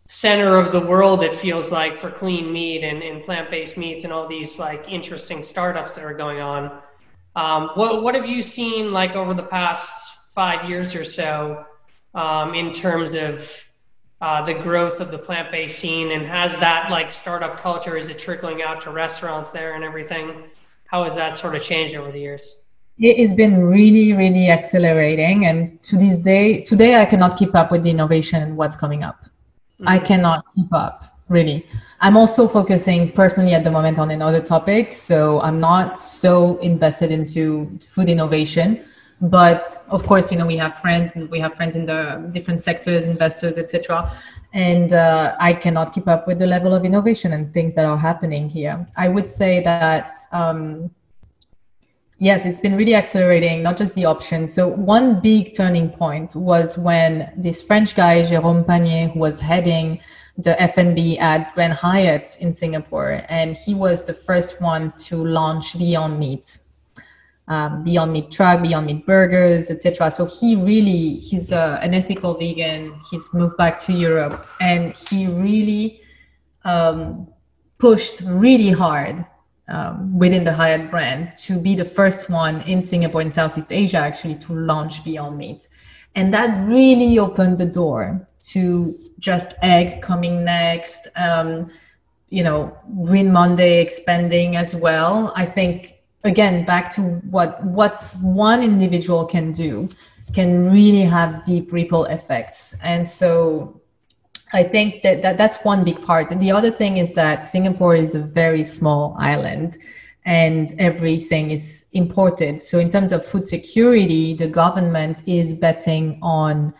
center of the world, it feels like, for clean meat and, and plant based meats and all these like interesting startups that are going on. Um, what, what have you seen like over the past five years or so um, in terms of uh, the growth of the plant-based scene and has that like startup culture is it trickling out to restaurants there and everything? How has that sort of changed over the years? It has been really really accelerating and to this day today i cannot keep up with the innovation and what's coming up. Mm-hmm. i cannot keep up really. I'm also focusing personally at the moment on another topic so i'm not so invested into food innovation but of course you know we have friends and we have friends in the different sectors investors etc and uh, i cannot keep up with the level of innovation and things that are happening here. I would say that um, yes it's been really accelerating not just the options so one big turning point was when this french guy jerome panier who was heading the F&B at Grand Hyatt in Singapore, and he was the first one to launch Beyond Meat, um, Beyond Meat truck, Beyond Meat burgers, etc. So he really he's uh, an ethical vegan. He's moved back to Europe, and he really um, pushed really hard um, within the Hyatt brand to be the first one in Singapore and Southeast Asia actually to launch Beyond Meat, and that really opened the door to just egg coming next. Um, you know, Green Monday expanding as well. I think again back to what what one individual can do can really have deep ripple effects. And so i think that, that that's one big part. And the other thing is that singapore is a very small island and everything is imported. So in terms of food security the government is betting on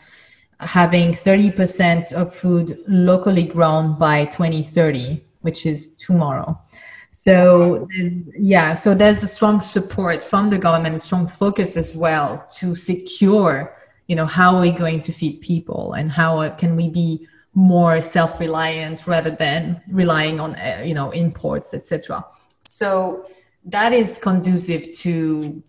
having 30% of food locally grown by 2030 which is tomorrow so yeah, so there's a strong support from the government, strong focus as well to secure, you know, how are we going to feed people and how can we be more self-reliant rather than relying on, uh, you know, imports, etc. So that is conducive to,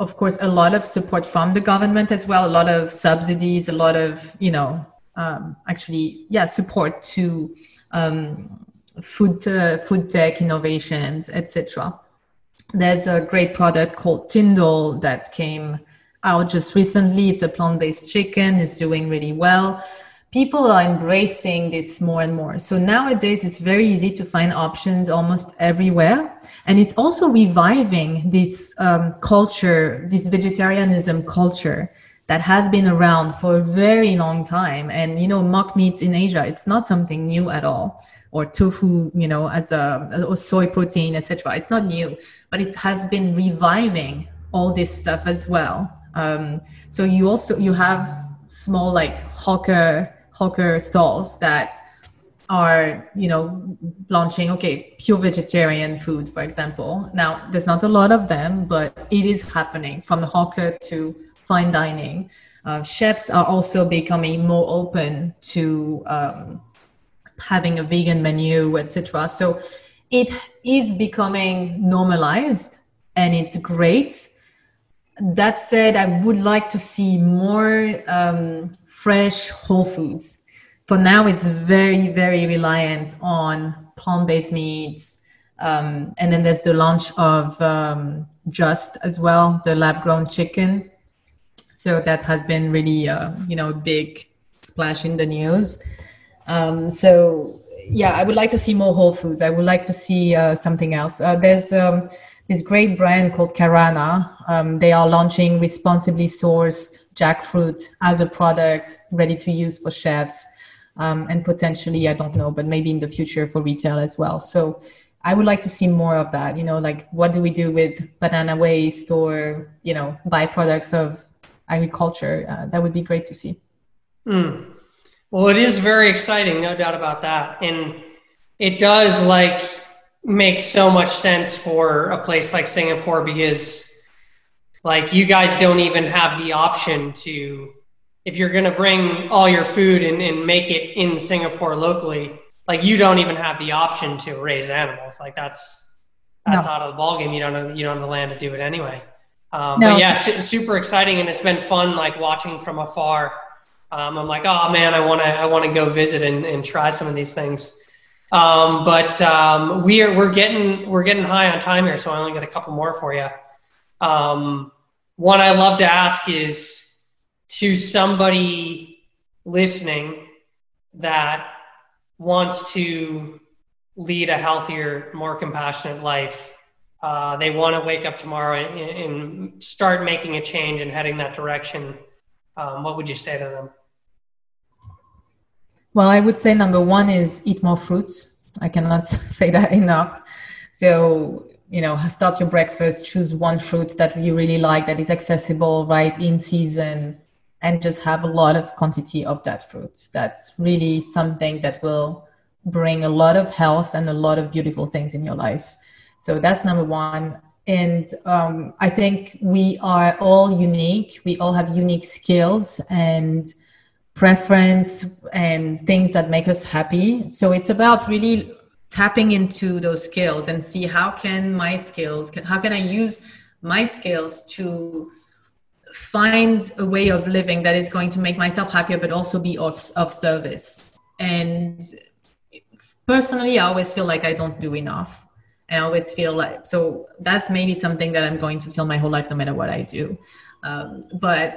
of course, a lot of support from the government as well, a lot of subsidies, a lot of, you know, um, actually, yeah, support to um, food uh, food tech innovations, etc. There's a great product called Tindle that came out just recently. It's a plant-based chicken. It's doing really well. People are embracing this more and more. So nowadays, it's very easy to find options almost everywhere, and it's also reviving this um, culture, this vegetarianism culture that has been around for a very long time. And you know, mock meats in Asia, it's not something new at all. Or tofu, you know, as a or soy protein, etc. It's not new, but it has been reviving all this stuff as well. Um, so you also you have small like hawker hawker stalls that are you know launching okay pure vegetarian food for example now there's not a lot of them but it is happening from the hawker to fine dining uh, chefs are also becoming more open to um, having a vegan menu etc so it is becoming normalized and it's great. That said i would like to see more um, fresh whole foods. For now it's very very reliant on plant-based meats um, and then there's the launch of um, just as well the lab grown chicken. So that has been really uh, you know big splash in the news um, so yeah i would like to see more whole foods. I would like to see uh, something else. Uh, there's um, this great brand called Karana. Um, they are launching responsibly sourced jackfruit as a product ready to use for chefs. Um, and potentially i don't know but maybe in the future for retail as well. So i would like to see more of that. You know like what do we do with banana waste or you know byproducts of agriculture? Uh, that would be great to see. Mm. Well it is very exciting no doubt about that and it does like make so much sense for a place like singapore because like you guys don't even have the option to if you're going to bring all your food and, and make it in Singapore locally, like you don't even have the option to raise animals. Like that's that's no. out of the ballgame. You don't have, you don't have the land to do it anyway. Um, no. But yeah, su- super exciting, and it's been fun like watching from afar. Um, I'm like, oh man, I want to I want to go visit and, and try some of these things. Um, but um, we are we're getting we're getting high on time here, so I only got a couple more for you. Um, one I love to ask is to somebody listening that wants to lead a healthier, more compassionate life. Uh, they want to wake up tomorrow and, and, start making a change and heading that direction. Um, what would you say to them? Well, I would say number one is eat more fruits. I cannot say that enough. So, you know, start your breakfast, choose one fruit that you really like that is accessible, right in season, and just have a lot of quantity of that fruit. That's really something that will bring a lot of health and a lot of beautiful things in your life. So that's number one. And um, I think we are all unique. We all have unique skills and preference and things that make us happy. So it's about really tapping into those skills and see how can my skills, how can I use my skills to find a way of living that is going to make myself happier but also be of, of service. And personally i always feel like i don't do enough. And i always feel like so that's maybe something that i'm going to feel my whole life no matter what i do. Um, but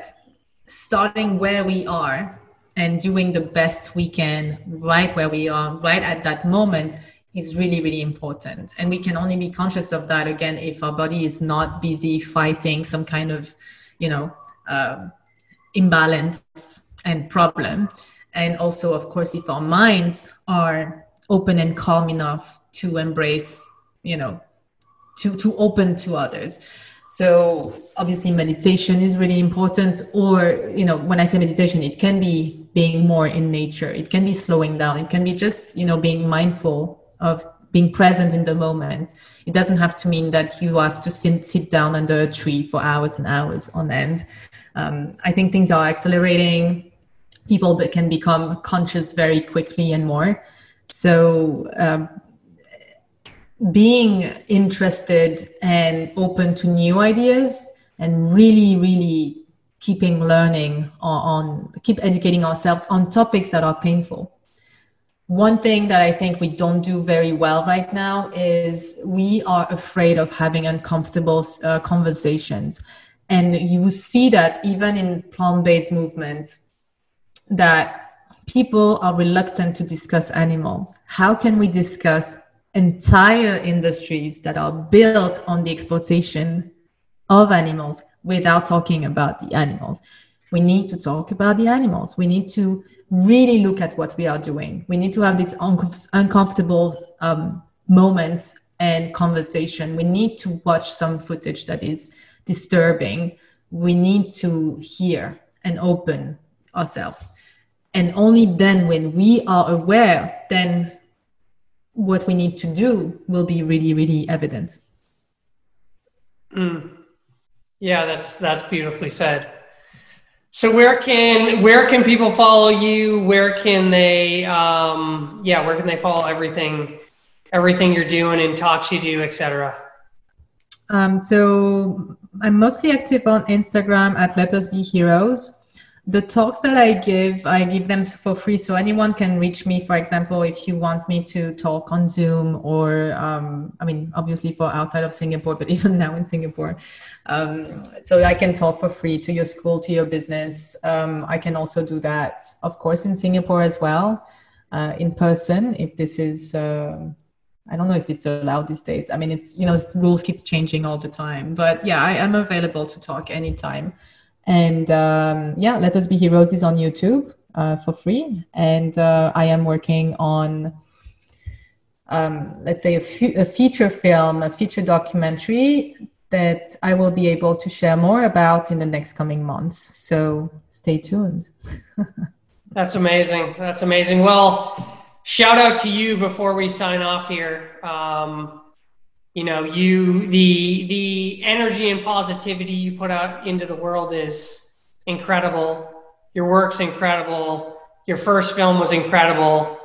starting where we are and doing the best we can right where we are right at that moment is really really important. And we can only be conscious of that again if our body is not busy fighting some kind of you know uh, imbalance and problem. And also of course if our minds are open and calm enough to embrace you know to to open to others. So obviously meditation is really important or you know when i say meditation it can be being more in nature. It can be slowing down. It can be just you know being mindful of being present in the moment. It doesn't have to mean that you have to sit, sit down under a tree for hours and hours on end. Um, i think things are accelerating. People can become conscious very quickly and more. So um, being interested and open to new ideas and really really keeping learning on, on keep educating ourselves on topics that are painful one thing that I think we don't do very well right now is we are afraid of having uncomfortable uh, conversations. And you see that even in plant based movements, that people are reluctant to discuss animals. How can we discuss entire industries that are built on the exploitation of animals without talking about the animals? we need to talk about the animals. We need to really look at what we are doing. We need to have these uncomfortable um, moments and conversation. We need to watch some footage that is disturbing. We need to hear and open ourselves. And only then when we are aware then what we need to do will be really really evident. Mm. Yeah that's that's beautifully said. So where can where can people follow you? Where can they um yeah where can they follow everything everything you're doing and talks you do etc um so i'm mostly active on instagram at let us be heroes the talks that I give, I give them for free. So anyone can reach me, for example, if you want me to talk on Zoom or, um, I mean, obviously for outside of Singapore, but even now in Singapore. Um, so I can talk for free to your school, to your business. Um, I can also do that, of course, in Singapore as well, uh, in person, if this is. Uh, I don't know if it's allowed these days. I mean, it's you know rules keep changing all the time, but yeah, I am available to talk anytime. And um, yeah, Let Us Be Heroes is on YouTube uh, for free. And uh, I am working on, um, let's say, a, feature film, a feature documentary that I will be able to share more about in the next coming months. So stay tuned. That's amazing. That's amazing. Well, shout out to you before we sign off here. Um, you know you the the energy and positivity you put out into the world is incredible. Your work's incredible. Your first film was incredible.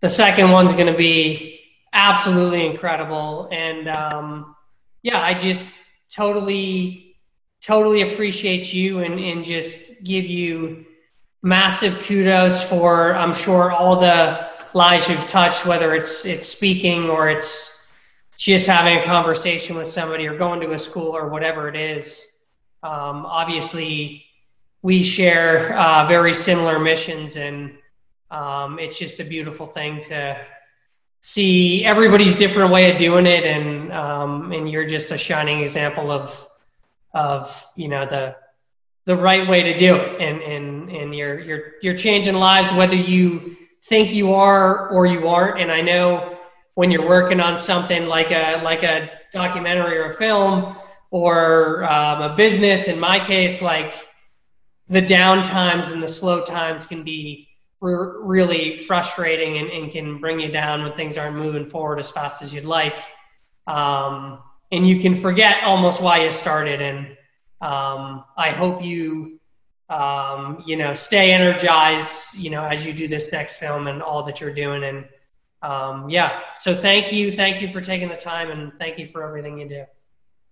The second one's going to be absolutely incredible. And um, yeah i just totally totally appreciate you and, and just give you massive kudos for i'm sure all the lives you've touched whether it's it's speaking or it's just having a conversation with somebody or going to a school or whatever it is. Um, obviously, we share uh, very similar missions, and um, it's just a beautiful thing to see everybody's different way of doing it, and um, and you're just a shining example of of you know the the right way to do it, and and and you're you're you're changing lives whether you think you are or you aren't, and I know when you're working on something like a like a documentary or a film or um, a business in my case like the down times and the slow times can be re- really frustrating and, and, can bring you down when things aren't moving forward as fast as you'd like. Um, and you can forget almost why you started. And um, i hope you um, you know stay energized you know as you do this next film and all that you're doing. And um, yeah. So thank you, thank you for taking the time, and thank you for everything you do.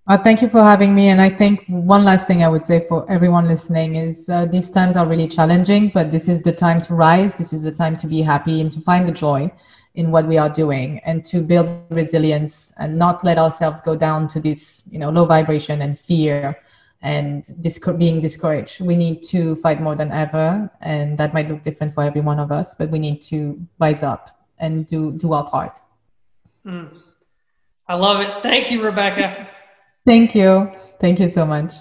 Uh, thank you for having me. And I think one last thing I would say for everyone listening is uh, these times are really challenging, but this is the time to rise. This is the time to be happy and to find the joy in what we are doing and to build resilience and not let ourselves go down to this, you know, low vibration and fear and being discouraged. We need to fight more than ever. And that might look different for every one of us, but we need to rise up and do do our part. Mm. I love it. Thank you, Rebecca. Thank you. Thank you so much.